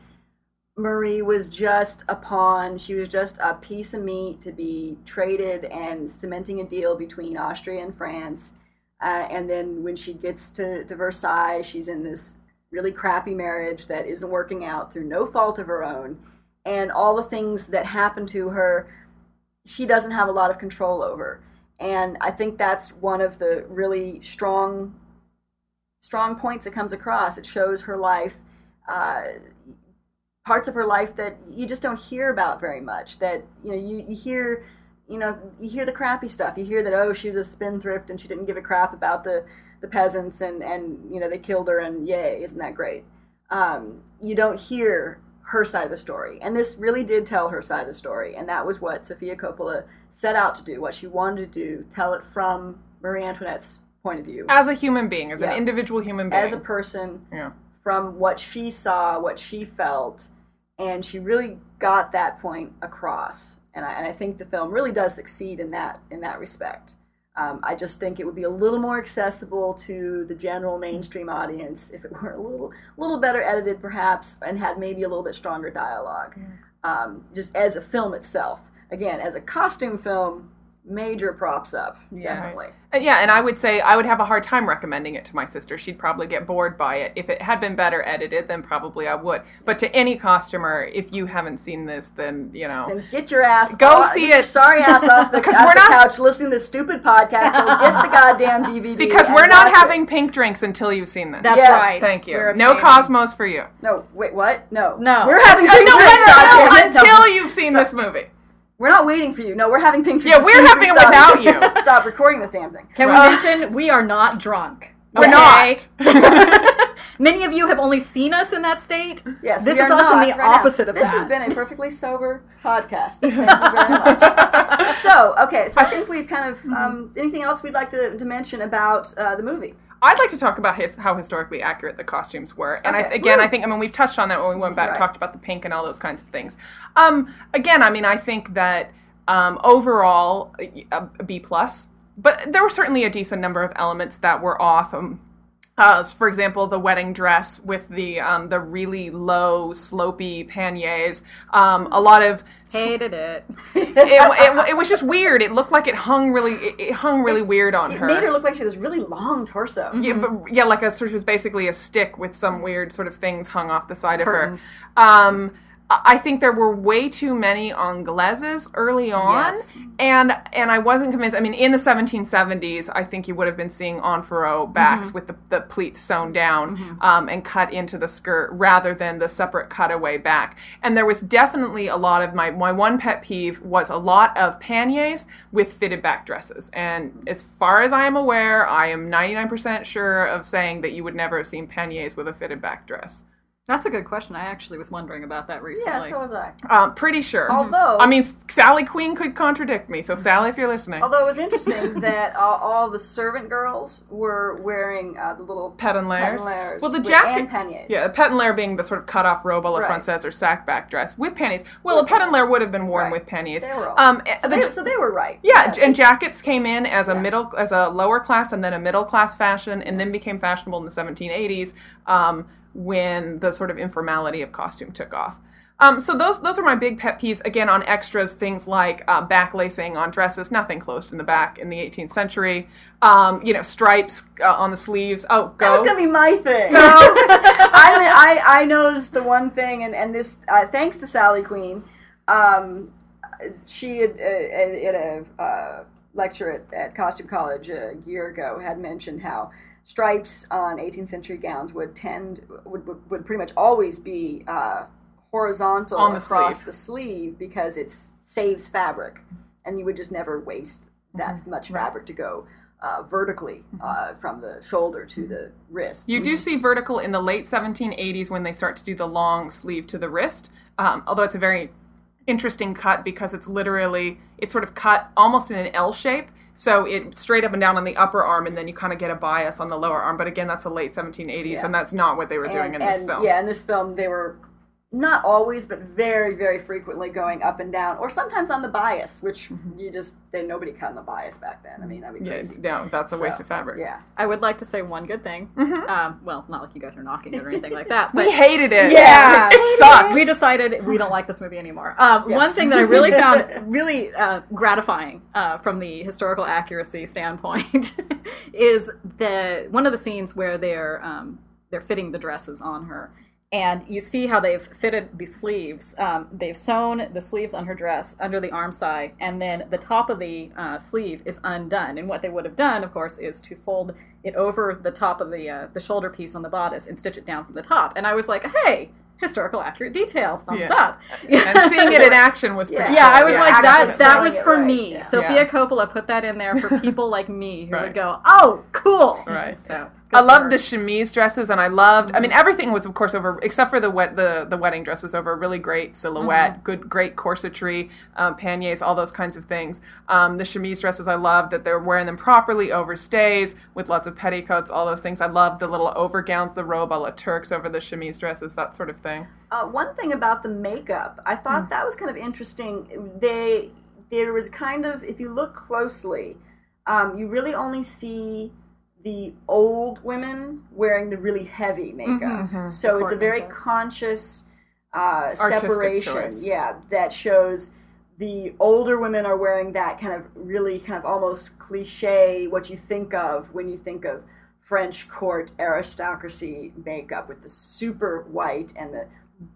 Marie was just a pawn. She was just a piece of meat to be traded and cementing a deal between Austria and France. Uh, and then when she gets to, to Versailles, she's in this really crappy marriage that isn't working out through no fault of her own. And all the things that happen to her, she doesn't have a lot of control over. And I think that's one of the really strong, strong points that comes across. It shows her life. Uh, parts of her life that you just don't hear about very much. That you know you, you hear you know you hear the crappy stuff. You hear that oh she was a spendthrift and she didn't give a crap about the the peasants and and you know they killed her and yay isn't that great. Um, you don't hear her side of the story, and this really did tell her side of the story, and that was what Sofia Coppola set out to do. What she wanted to do, tell it from Marie Antoinette's point of view As a human being, as Yeah. an individual human being. as a person yeah. from what she saw, what she felt, and she really got that point across. And I, and I think the film really does succeed in that in that respect. Um, I just think it would be a little more accessible to the general mainstream audience if it were a little little better edited, perhaps, and had maybe a little bit stronger dialogue. Um, just as a film itself, again, as a costume film, major props up, definitely. Uh, Yeah, and I would say I would have a hard time recommending it to my sister. She'd probably get bored by it. If it had been better edited, then probably I would. But to any costumer, if you haven't seen this, then you know. Then get your ass Go off- see get your it. Sorry ass off *laughs* the, 'Cause off we're the not- couch listening to this stupid podcast. Go get the goddamn *laughs* DVD. because we're not watch it. having pink drinks until you've seen this. That's Yes. right. Thank you. We're No abstaining. Cosmos for you. No, wait, what? No, No. We're having pink no, drinks. no, no, *laughs* no, until you've seen this movie. We're not waiting for you. No, we're having pink drinks. Yeah, we're soon as having we it stop. without you. *laughs* Stop recording this damn thing. Can we Uh, mention we are not drunk? *laughs* We're Okay? not. *laughs* Many of you have only seen us in that state. Yes, this we is are us in the right now. opposite of this that. has been a perfectly sober podcast. Thank you very much. so, okay, so I think we've kind of um, anything else we'd like to, to mention about uh, the movie. I'd like to talk about his, how historically accurate the costumes were, and I, again, Woo. I think I mean we've touched on that when we went back Right. talked about the pink and all those kinds of things. Um, again, I mean, I think that um, overall a, a B plus, but there were certainly a decent number of elements that were off. Um, uh, for example, the wedding dress with the um, the really low, slopey panniers. Um, a lot of Hated it. *laughs* it, it, it was just weird. It looked like it hung really it, it hung really weird on It her. made her look like she had this really long torso. Yeah, but yeah, like a sort of was basically a stick with some weird sort of things hung off the side Curtains. of her. Um, I think there were way too many anglaises early on, Yes. and and I wasn't convinced. I mean, in the 1770s, I think you would have been seeing en fourreau backs Mm-hmm. with the, the pleats sewn down um, and cut into the skirt rather than the separate cutaway back. And there was definitely a lot of my my one pet peeve was a lot of panniers with fitted back dresses. And as far as I am aware, I am 99% sure of saying that you would never have seen panniers with a fitted back dress. That's a good question. I actually was wondering about that recently. Yeah, so was I. Um, pretty sure. Although- I mean, Sally Queen could contradict me. So Sally, if you're listening, Although it was interesting *laughs* that all, all the servant girls were wearing uh, the little pet-en-l'airs. layers Well, the jacket. and panniers. Yeah, a pet-en-l'air being the sort of cut off robe a la Right. française or sack back dress with panties. Well, a pet-en-l'air would have been worn Right. with panties. They were all. Um, so, the- they, so they were right. yeah, and jackets came in as a Yeah. middle, as a lower class, and then a middle class fashion, and then became fashionable in the 1780s. Um, when the sort of informality of costume took off. Um, so those those are my big pet peeves. Again, on extras, things like uh, backlacing on dresses, nothing closed in the back in the 18th century. Um, you know, stripes uh, on the sleeves. Oh, go. That was gonna be my thing. *laughs* I, mean, I I noticed the one thing, and and this uh, thanks to Sally Queen, um, she had uh, at a uh, lecture at, at Costume College a year ago had mentioned how stripes on 18th century gowns would tend would would, would pretty much always be uh, horizontal On the across sleeve. the sleeve because it saves fabric, and you would just never waste that Mm-hmm. much fabric to go. Uh, vertically uh, from the shoulder to the wrist. You do see vertical in the late 1780s when they start to do the long sleeve to the wrist. Um, although it's a very interesting cut because it's literally it's sort of cut almost in an L shape. So it straight up and down on the upper arm, and then you kind of get a bias on the lower arm. But again, that's a late 1780s, Yeah. and that's not what they were doing and, in this and, film. Yeah, in this film, they were not always, but very, very frequently going up and down, or sometimes on the bias, which you just they nobody cut on the bias back then. I mean, that'd be Yeah, crazy. no, that's a waste So, of fabric. Yeah. I would like to say one good thing. Mm-hmm. Um, well, not like you guys are knocking it or anything like that, *laughs* but We hated it. Yeah. *laughs* it sucks. we decided we don't like this movie anymore. Um, *laughs* One thing that I really found really uh, gratifying uh, from the historical accuracy standpoint is the one of the scenes where they're um, they're fitting the dresses on her. And you see how they've fitted the sleeves. Um, they've sewn the sleeves on her dress under the arm side, and then the top of the uh, sleeve is undone. And what they would have done, of course, is to fold it over the top of the uh, the shoulder piece on the bodice and stitch it down from the top. And I was like, hey, historical accurate detail, thumbs Yeah. up. and *laughs* seeing it in action was pretty. Yeah, cool. I was like that. That was for right, me. yeah. Sofia Yeah. Coppola put that in there for *laughs* people like me who Right. would go, "Oh, cool!" Right. *laughs* So I loved the chemise dresses, and I loved. I mean, everything was, of course, over except for the wet. The the wedding dress was over a really great silhouette, good, great corsetry, um, panniers, all those kinds of things. Um, the chemise dresses, I loved that they're wearing them properly over stays with lots of petticoats, all those things. I loved the little overgowns, the robe a la turque over the chemise dresses, that sort of thing. Uh, one thing about the makeup, I thought that was kind of interesting. They there was kind of, if you look closely, um, you really only see the old women wearing the really heavy makeup. So it's a very makeup. conscious uh, separation. choice. Yeah, that shows the older women are wearing that kind of really kind of almost cliche what you think of when you think of French court aristocracy makeup with the super white and the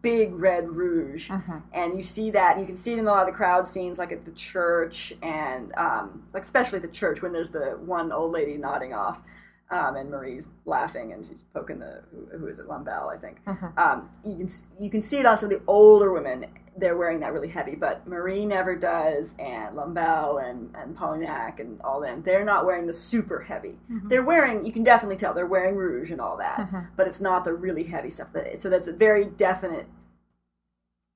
big red rouge. And you see that, you can see it in a lot of the crowd scenes, like at the church, and um, like especially the church when there's the one old lady nodding off. Um, and Marie's laughing, and she's poking the who, who is it, Lamballe, I think. Um, you can you can see it on some of the older women. They're wearing that really heavy, but Marie never does, and Lamballe and and Polignac and all them. They're not wearing the super heavy. They're wearing. You can definitely tell they're wearing rouge and all that, but it's not the really heavy stuff. That so that's a very definite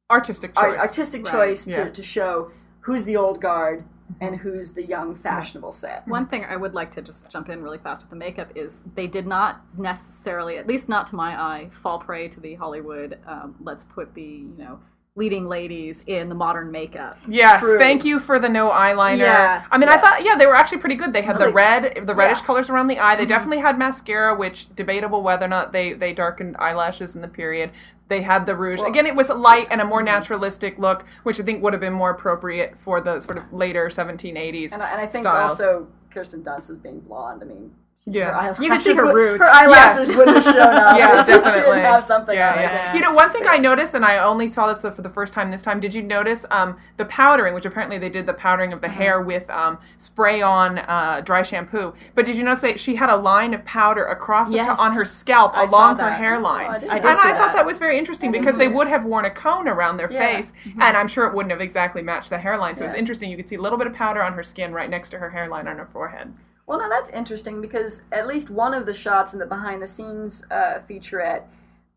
Artistic ar- choice. artistic Right. choice Yeah. to, to show who's the old guard and who's the young fashionable set. One thing I would like to just jump in really fast with the makeup is they did not necessarily, at least not to my eye, fall prey to the Hollywood. Um, let's put the you know leading ladies in the modern makeup. Yes, True. thank you for the no eyeliner. Yeah, I mean, I thought, yeah, they were actually pretty good. They had the red, the reddish Yeah. colors around the eye. They mm-hmm. definitely had mascara, which debatable whether or not they they darkened eyelashes in the period. They had the rouge. Again, it was light and a more naturalistic look, which I think would have been more appropriate for the sort of later 1780s And I, and I think styles. also Kirsten Dunst is being blonde. I mean, Yeah. You could see her would- roots. Her eyelashes Yes. wouldn't *laughs* have shown up. yeah, if she definitely. have something yeah, on it. yeah. You know, one thing I noticed, and I only saw this for the first time this time. Did you notice um, the powdering, which apparently they did the powdering of the Uh-huh. hair with um, spray on uh, dry shampoo? But did you notice that she had a line of powder across the Yes. top on her scalp I saw along her that. hairline? Oh, I didn't I and did I see thought that. that was very interesting because they would have worn a cone around their Yeah. face, and I'm sure it wouldn't have exactly matched the hairline. So it was interesting. You could see a little bit of powder on her skin right next to her hairline on her forehead. Well, no, that's interesting because at least one of the shots in the behind the scenes uh, featurette,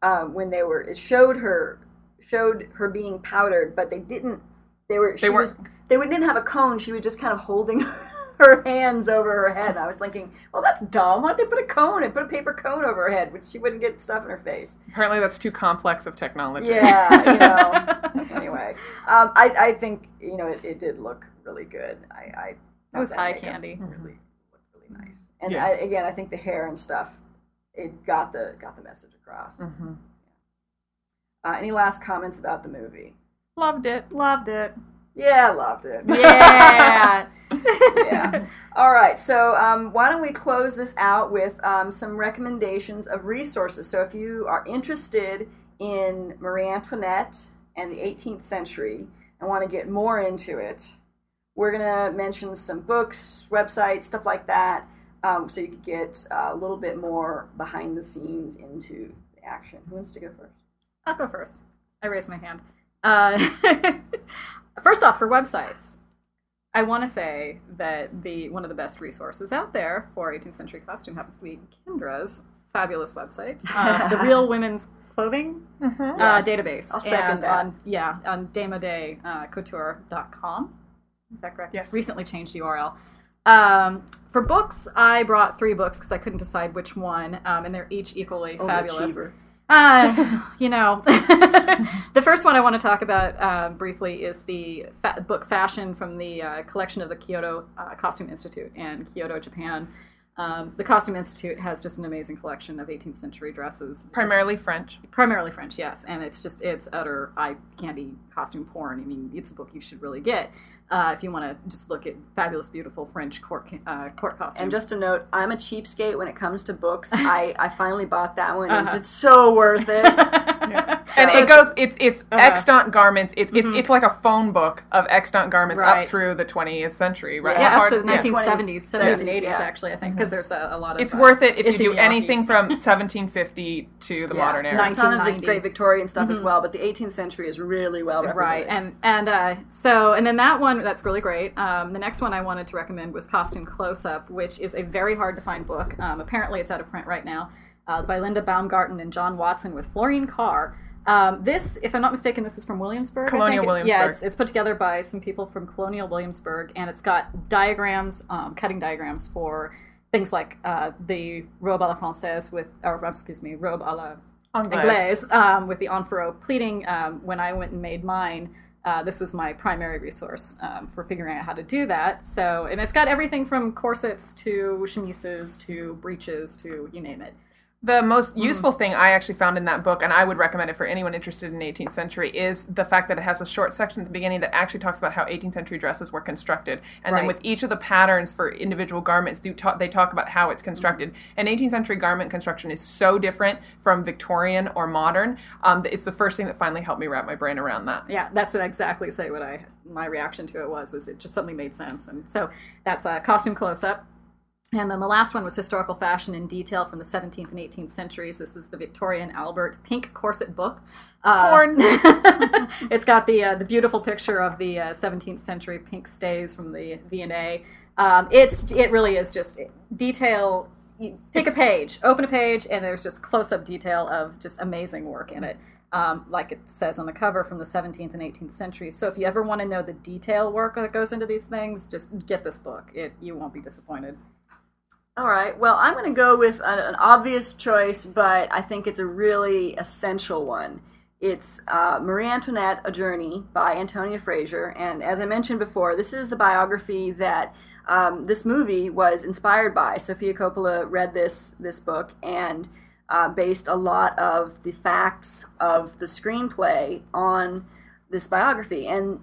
um, when they were, it showed her showed her being powdered, but they didn't. They were. They weren't- They didn't have a cone. She was just kind of holding *laughs* her hands over her head. And I was thinking, well, that's dumb. Why don't they put a cone and put a paper cone over her head, which she wouldn't get stuff in her face. Apparently, that's too complex of technology. Yeah, you know. *laughs* anyway, um, I, I think you know it, it did look really good. I, I It was eye candy. Really nice. And Yes. I, again, I think the hair and stuff it got the got the message across. Mhm. Uh, any last comments about the movie? Loved it. Loved it. Yeah, loved it. Yeah. *laughs* yeah. All right. So um, why don't we close this out with um, some recommendations of resources? So if you are interested in Marie Antoinette and the 18th century and want to get more into it, we're gonna mention some books, websites, stuff like that, um, so you could get uh, a little bit more behind the scenes into the action. Who wants to go first? I'll go first. I raise my hand. Uh, *laughs* first off, for websites, I want to say that the one of the best resources out there for 18th century costume happens to be Kendra's fabulous website, uh, the *laughs* Real Women's Clothing Mhm. uh, Yes. database. I'll second and that. On, yeah, on demodecouture.com. Is that correct? Yes. Recently changed URL. Um, for books, I brought three books because I couldn't decide which one, um, and they're each equally Oh, fabulous. Uh, *laughs* you know, *laughs* the first one I want to talk about uh, briefly is the fa- book Fashion from the uh, collection of the Kyoto uh, Costume Institute in Kyoto, Japan. Um, the Costume Institute has just an amazing collection of 18th century dresses. Just Primarily French. primarily French, yes, and it's just it's utter eye candy costume porn. I mean, it's a book you should really get uh, if you want to just look at fabulous, beautiful French court uh, court costume. And just a note, I'm a cheapskate when it comes to books. *laughs* I, I finally bought that one, Uh-huh. it's so worth it. *laughs* And So- it goes. It's it's Uh-huh. extant garments. It's it's it's like a phone book of extant garments Right. up through the 20th century, right? yeah, up to the yeah. 1970s, 70s, 70s, 80s, yeah. actually, I think, because there's a, a lot of. It's uh, worth it if you do Miyake. anything from *laughs* 1750 to the Yeah, modern era. There's a ton of 1990. great Victorian stuff as well, but the 18th century is really well Mm-hmm. Right, and and uh, so and then that one that's really great. Um, the next one I wanted to recommend was Costume Close Up, which is a very hard to find book. Um, apparently, it's out of print right now uh, by Linda Baumgarten and John Watson with Florine Carr. Um, this, if I'm not mistaken, this is from Williamsburg. Colonial. Williamsburg. Yeah, it's, it's put together by some people from Colonial Williamsburg, and it's got diagrams, um, cutting diagrams for things like uh, the robe à la française with, or excuse me, robe à la Anglaise. Anglaise um, with the en fourreau pleating. Um, when I went and made mine, uh, this was my primary resource um, for figuring out how to do that. So, and it's got everything from corsets to chemises to breeches to you name it. The Mm-hmm. most useful thing I actually found in that book, and I would recommend it for anyone interested in 18th century, is the fact that it has a short section at the beginning that actually talks about how 18th century dresses were constructed, and then with each of the patterns for individual garments, do ta- they talk about how it's constructed. Mm-hmm. And 18th century garment construction is so different from Victorian or modern. Um, it's the first thing that finally helped me wrap my brain around that. Yeah, that's exactly say what I my reaction to it was was it just suddenly made sense, and so that's a costume close up. And then the last one was historical fashion in detail from the 17th and 18th centuries. This is the Victoria and Albert pink corset book. Uh, Porn. *laughs* it's got the uh, the beautiful picture of the uh, 17th century pink stays from the V&A. Um, it's it really is just detail. You pick a page, open a page, and there's just close up detail of just amazing work in it. Um, like it says on the cover from the 17th and 18th centuries. So if you ever want to know the detail work that goes into these things, just get this book. It you won't be disappointed. All right. Well, I'm going to go with an, an obvious choice, but I think it's a really essential one. It's uh, Marie Antoinette: A Journey by Antonia Fraser, and as I mentioned before, this is the biography that um, this movie was inspired by. Sofia Coppola read this this book and uh, based a lot of the facts of the screenplay on this biography. And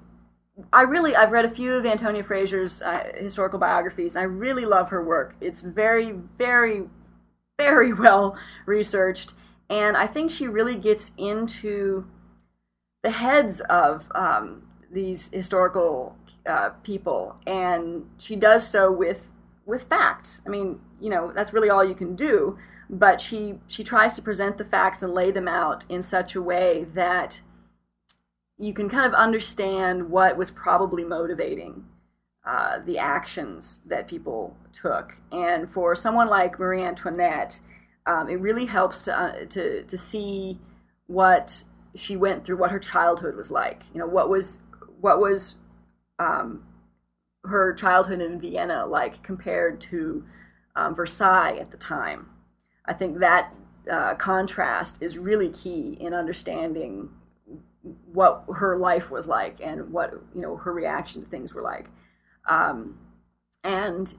I really, I've read a few of Antonia Fraser's uh, historical biographies. I really love her work. It's very, very, very *laughs* well researched, and I think she really gets into the heads of um, these historical uh, people, and she does so with with facts. I mean, you know, that's really all you can do. But she she tries to present the facts and lay them out in such a way that you can kind of understand what was probably motivating uh, the actions that people took. And for someone like Marie Antoinette, um, it really helps to, uh, to to see what she went through, what her childhood was like. You know, what was what was um, her childhood in Vienna like compared to um, Versailles at the time. I think that uh, contrast is really key in understanding what her life was like and what you know her reaction to things were like um, and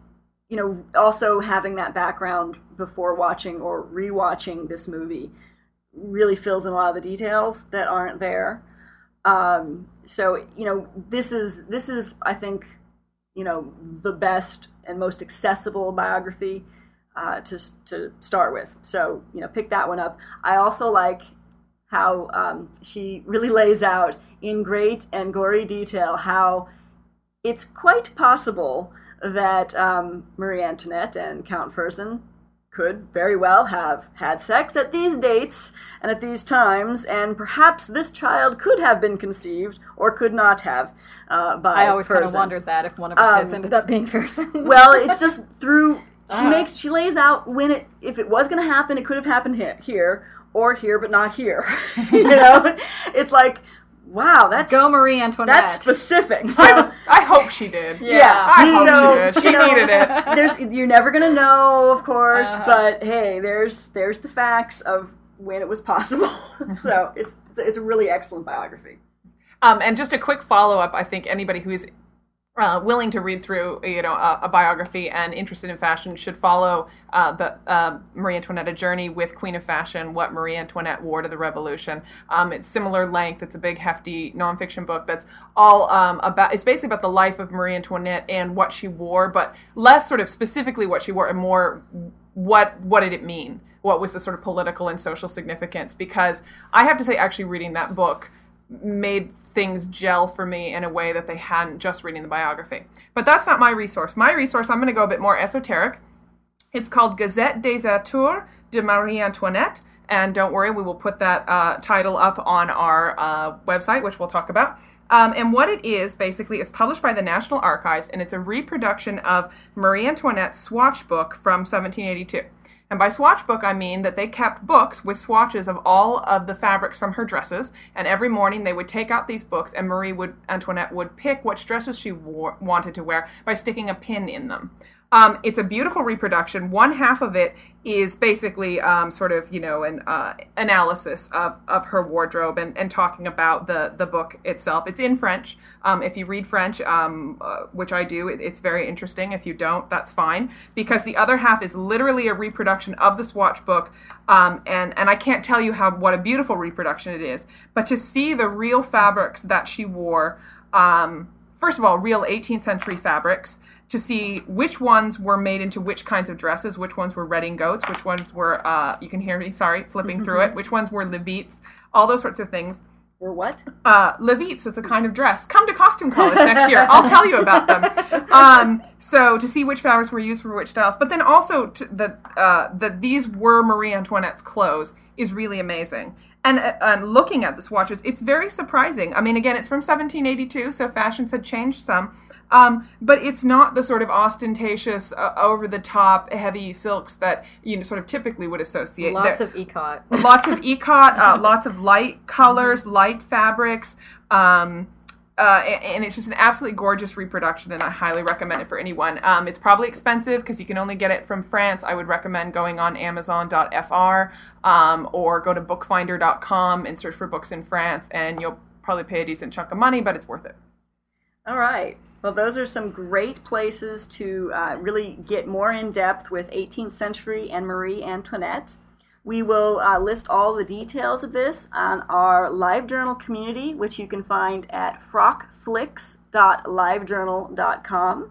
you know, also having that background before watching or rewatching this movie really fills in a lot of the details that aren't there. Um, so you know, this is this is I think you know the best and most accessible biography uh, to to start with. So you know, pick that one up. I also like how um, she really lays out in great and gory detail how it's quite possible that um, Marie Antoinette and Count Fersen could very well have had sex at these dates and at these times, and perhaps this child could have been conceived or could not have. Uh, by I always kind of wondered that if one of her kids Um, ended up being Fersen. *laughs* Well, it's just *laughs* through. She Uh-huh. makes she lays out when it if it was going to happen, it could have happened here, here or here, but not here. *laughs* you know, *laughs* it's like wow, that's go Marie Antoinette. that's specific. *laughs* So I, I hope she did. yeah, I hope so, she did. She you know, needed it. There's you're never gonna know, of course, Uh-huh. but hey, there's there's the facts of when it was possible. so it's it's a really excellent biography. Um, and just a quick follow up. I think anybody who's uh, willing to read through, you know, a, a biography and interested in fashion should follow uh, the uh, Marie Antoinette Journey with Queen of Fashion: What Marie Antoinette Wore to the Revolution. Um, it's similar length. It's a big, hefty nonfiction book that's all um, about. It's basically about the life of Marie Antoinette and what she wore, but less sort of specifically what she wore, and more what what did it mean. What was the sort of political and social significance? Because I have to say, actually, reading that book made things gel for me in a way that they hadn't just reading the biography. But that's not my resource. My resource, I'm going to go a bit more esoteric. It's called Gazette des Atours de Marie Antoinette. And don't worry, we will put that uh, title up on our uh, website, which we'll talk about. Um, and what it is, basically, is published by the National Archives, and it's a reproduction of Marie Antoinette's swatch book from 1782. And by swatch book, I mean that they kept books with swatches of all of the fabrics from her dresses. And every morning they would take out these books, and Marie would Antoinette would pick which dresses she wore, wanted to wear by sticking a pin in them. Um, it's a beautiful reproduction. One half of it is basically um, sort of, you know, an uh, analysis of, of her wardrobe and, and talking about the, the book itself. It's in French. Um, if you read French, um, uh, which I do, it, it's very interesting. If you don't, that's fine. Because the other half is literally a reproduction of the swatch book. Um, and, and I can't tell you how what a beautiful reproduction it is. But to see the real fabrics that she wore, um, first of all, real 18th century fabrics to see which ones were made into which kinds of dresses, which ones were redingotes, which ones were, uh, you can hear me, sorry, flipping through it, which ones were levites, all those sorts of things. Or what? Uh, levites, it's a kind of dress. Come to costume college next year. I'll tell you about them. *laughs* Um, so to see which fabrics were used for which styles, but then also that uh, that these were Marie Antoinette's clothes is really amazing. And, uh, and looking at the swatches, it's very surprising. I mean, again, it's from 1782, so fashions had changed some. Um, but it's not the sort of ostentatious, uh, over the top, heavy silks that you know sort of typically would associate. Lots There- of ecot. lots of *laughs* ecot, uh, lots of light colors, light fabrics. Um, uh, and it's just an absolutely gorgeous reproduction, and I highly recommend it for anyone. Um, it's probably expensive because you can only get it from France. I would recommend going on Amazon.fr um, or go to Bookfinder.com and search for books in France, and you'll probably pay a decent chunk of money, but it's worth it. All right. Well, those are some great places to uh, really get more in depth with 18th century and Marie Antoinette. We will uh, list all the details of this on our live journal community, which you can find at frockflicks.livejournal.com.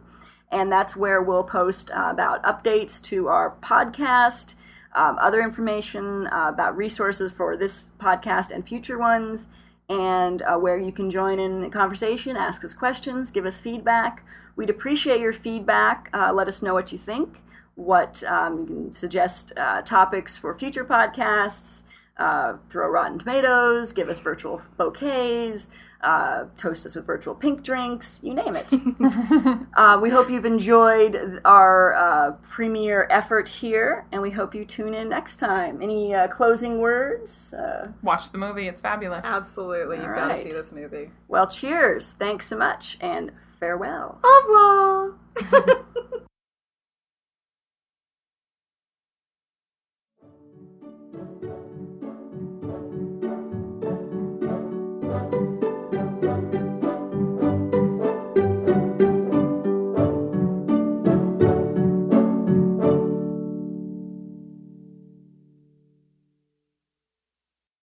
And that's where we'll post uh, about updates to our podcast, um, other information uh, about resources for this podcast and future ones, and uh, where you can join in the conversation, ask us questions, give us feedback. We'd appreciate your feedback. Uh, let us know what you think. What um, you can suggest uh, topics for future podcasts. Uh, throw Rotten Tomatoes. Give us virtual bouquets. Uh, toast us with virtual pink drinks. You name it. *laughs* *laughs* uh, we hope you've enjoyed our uh, premiere effort here, and we hope you tune in next time. Any uh, closing words? Uh, Watch the movie; it's fabulous. Absolutely. You've All got to see this movie. well, cheers. Thanks so much, and farewell. Au revoir. *laughs*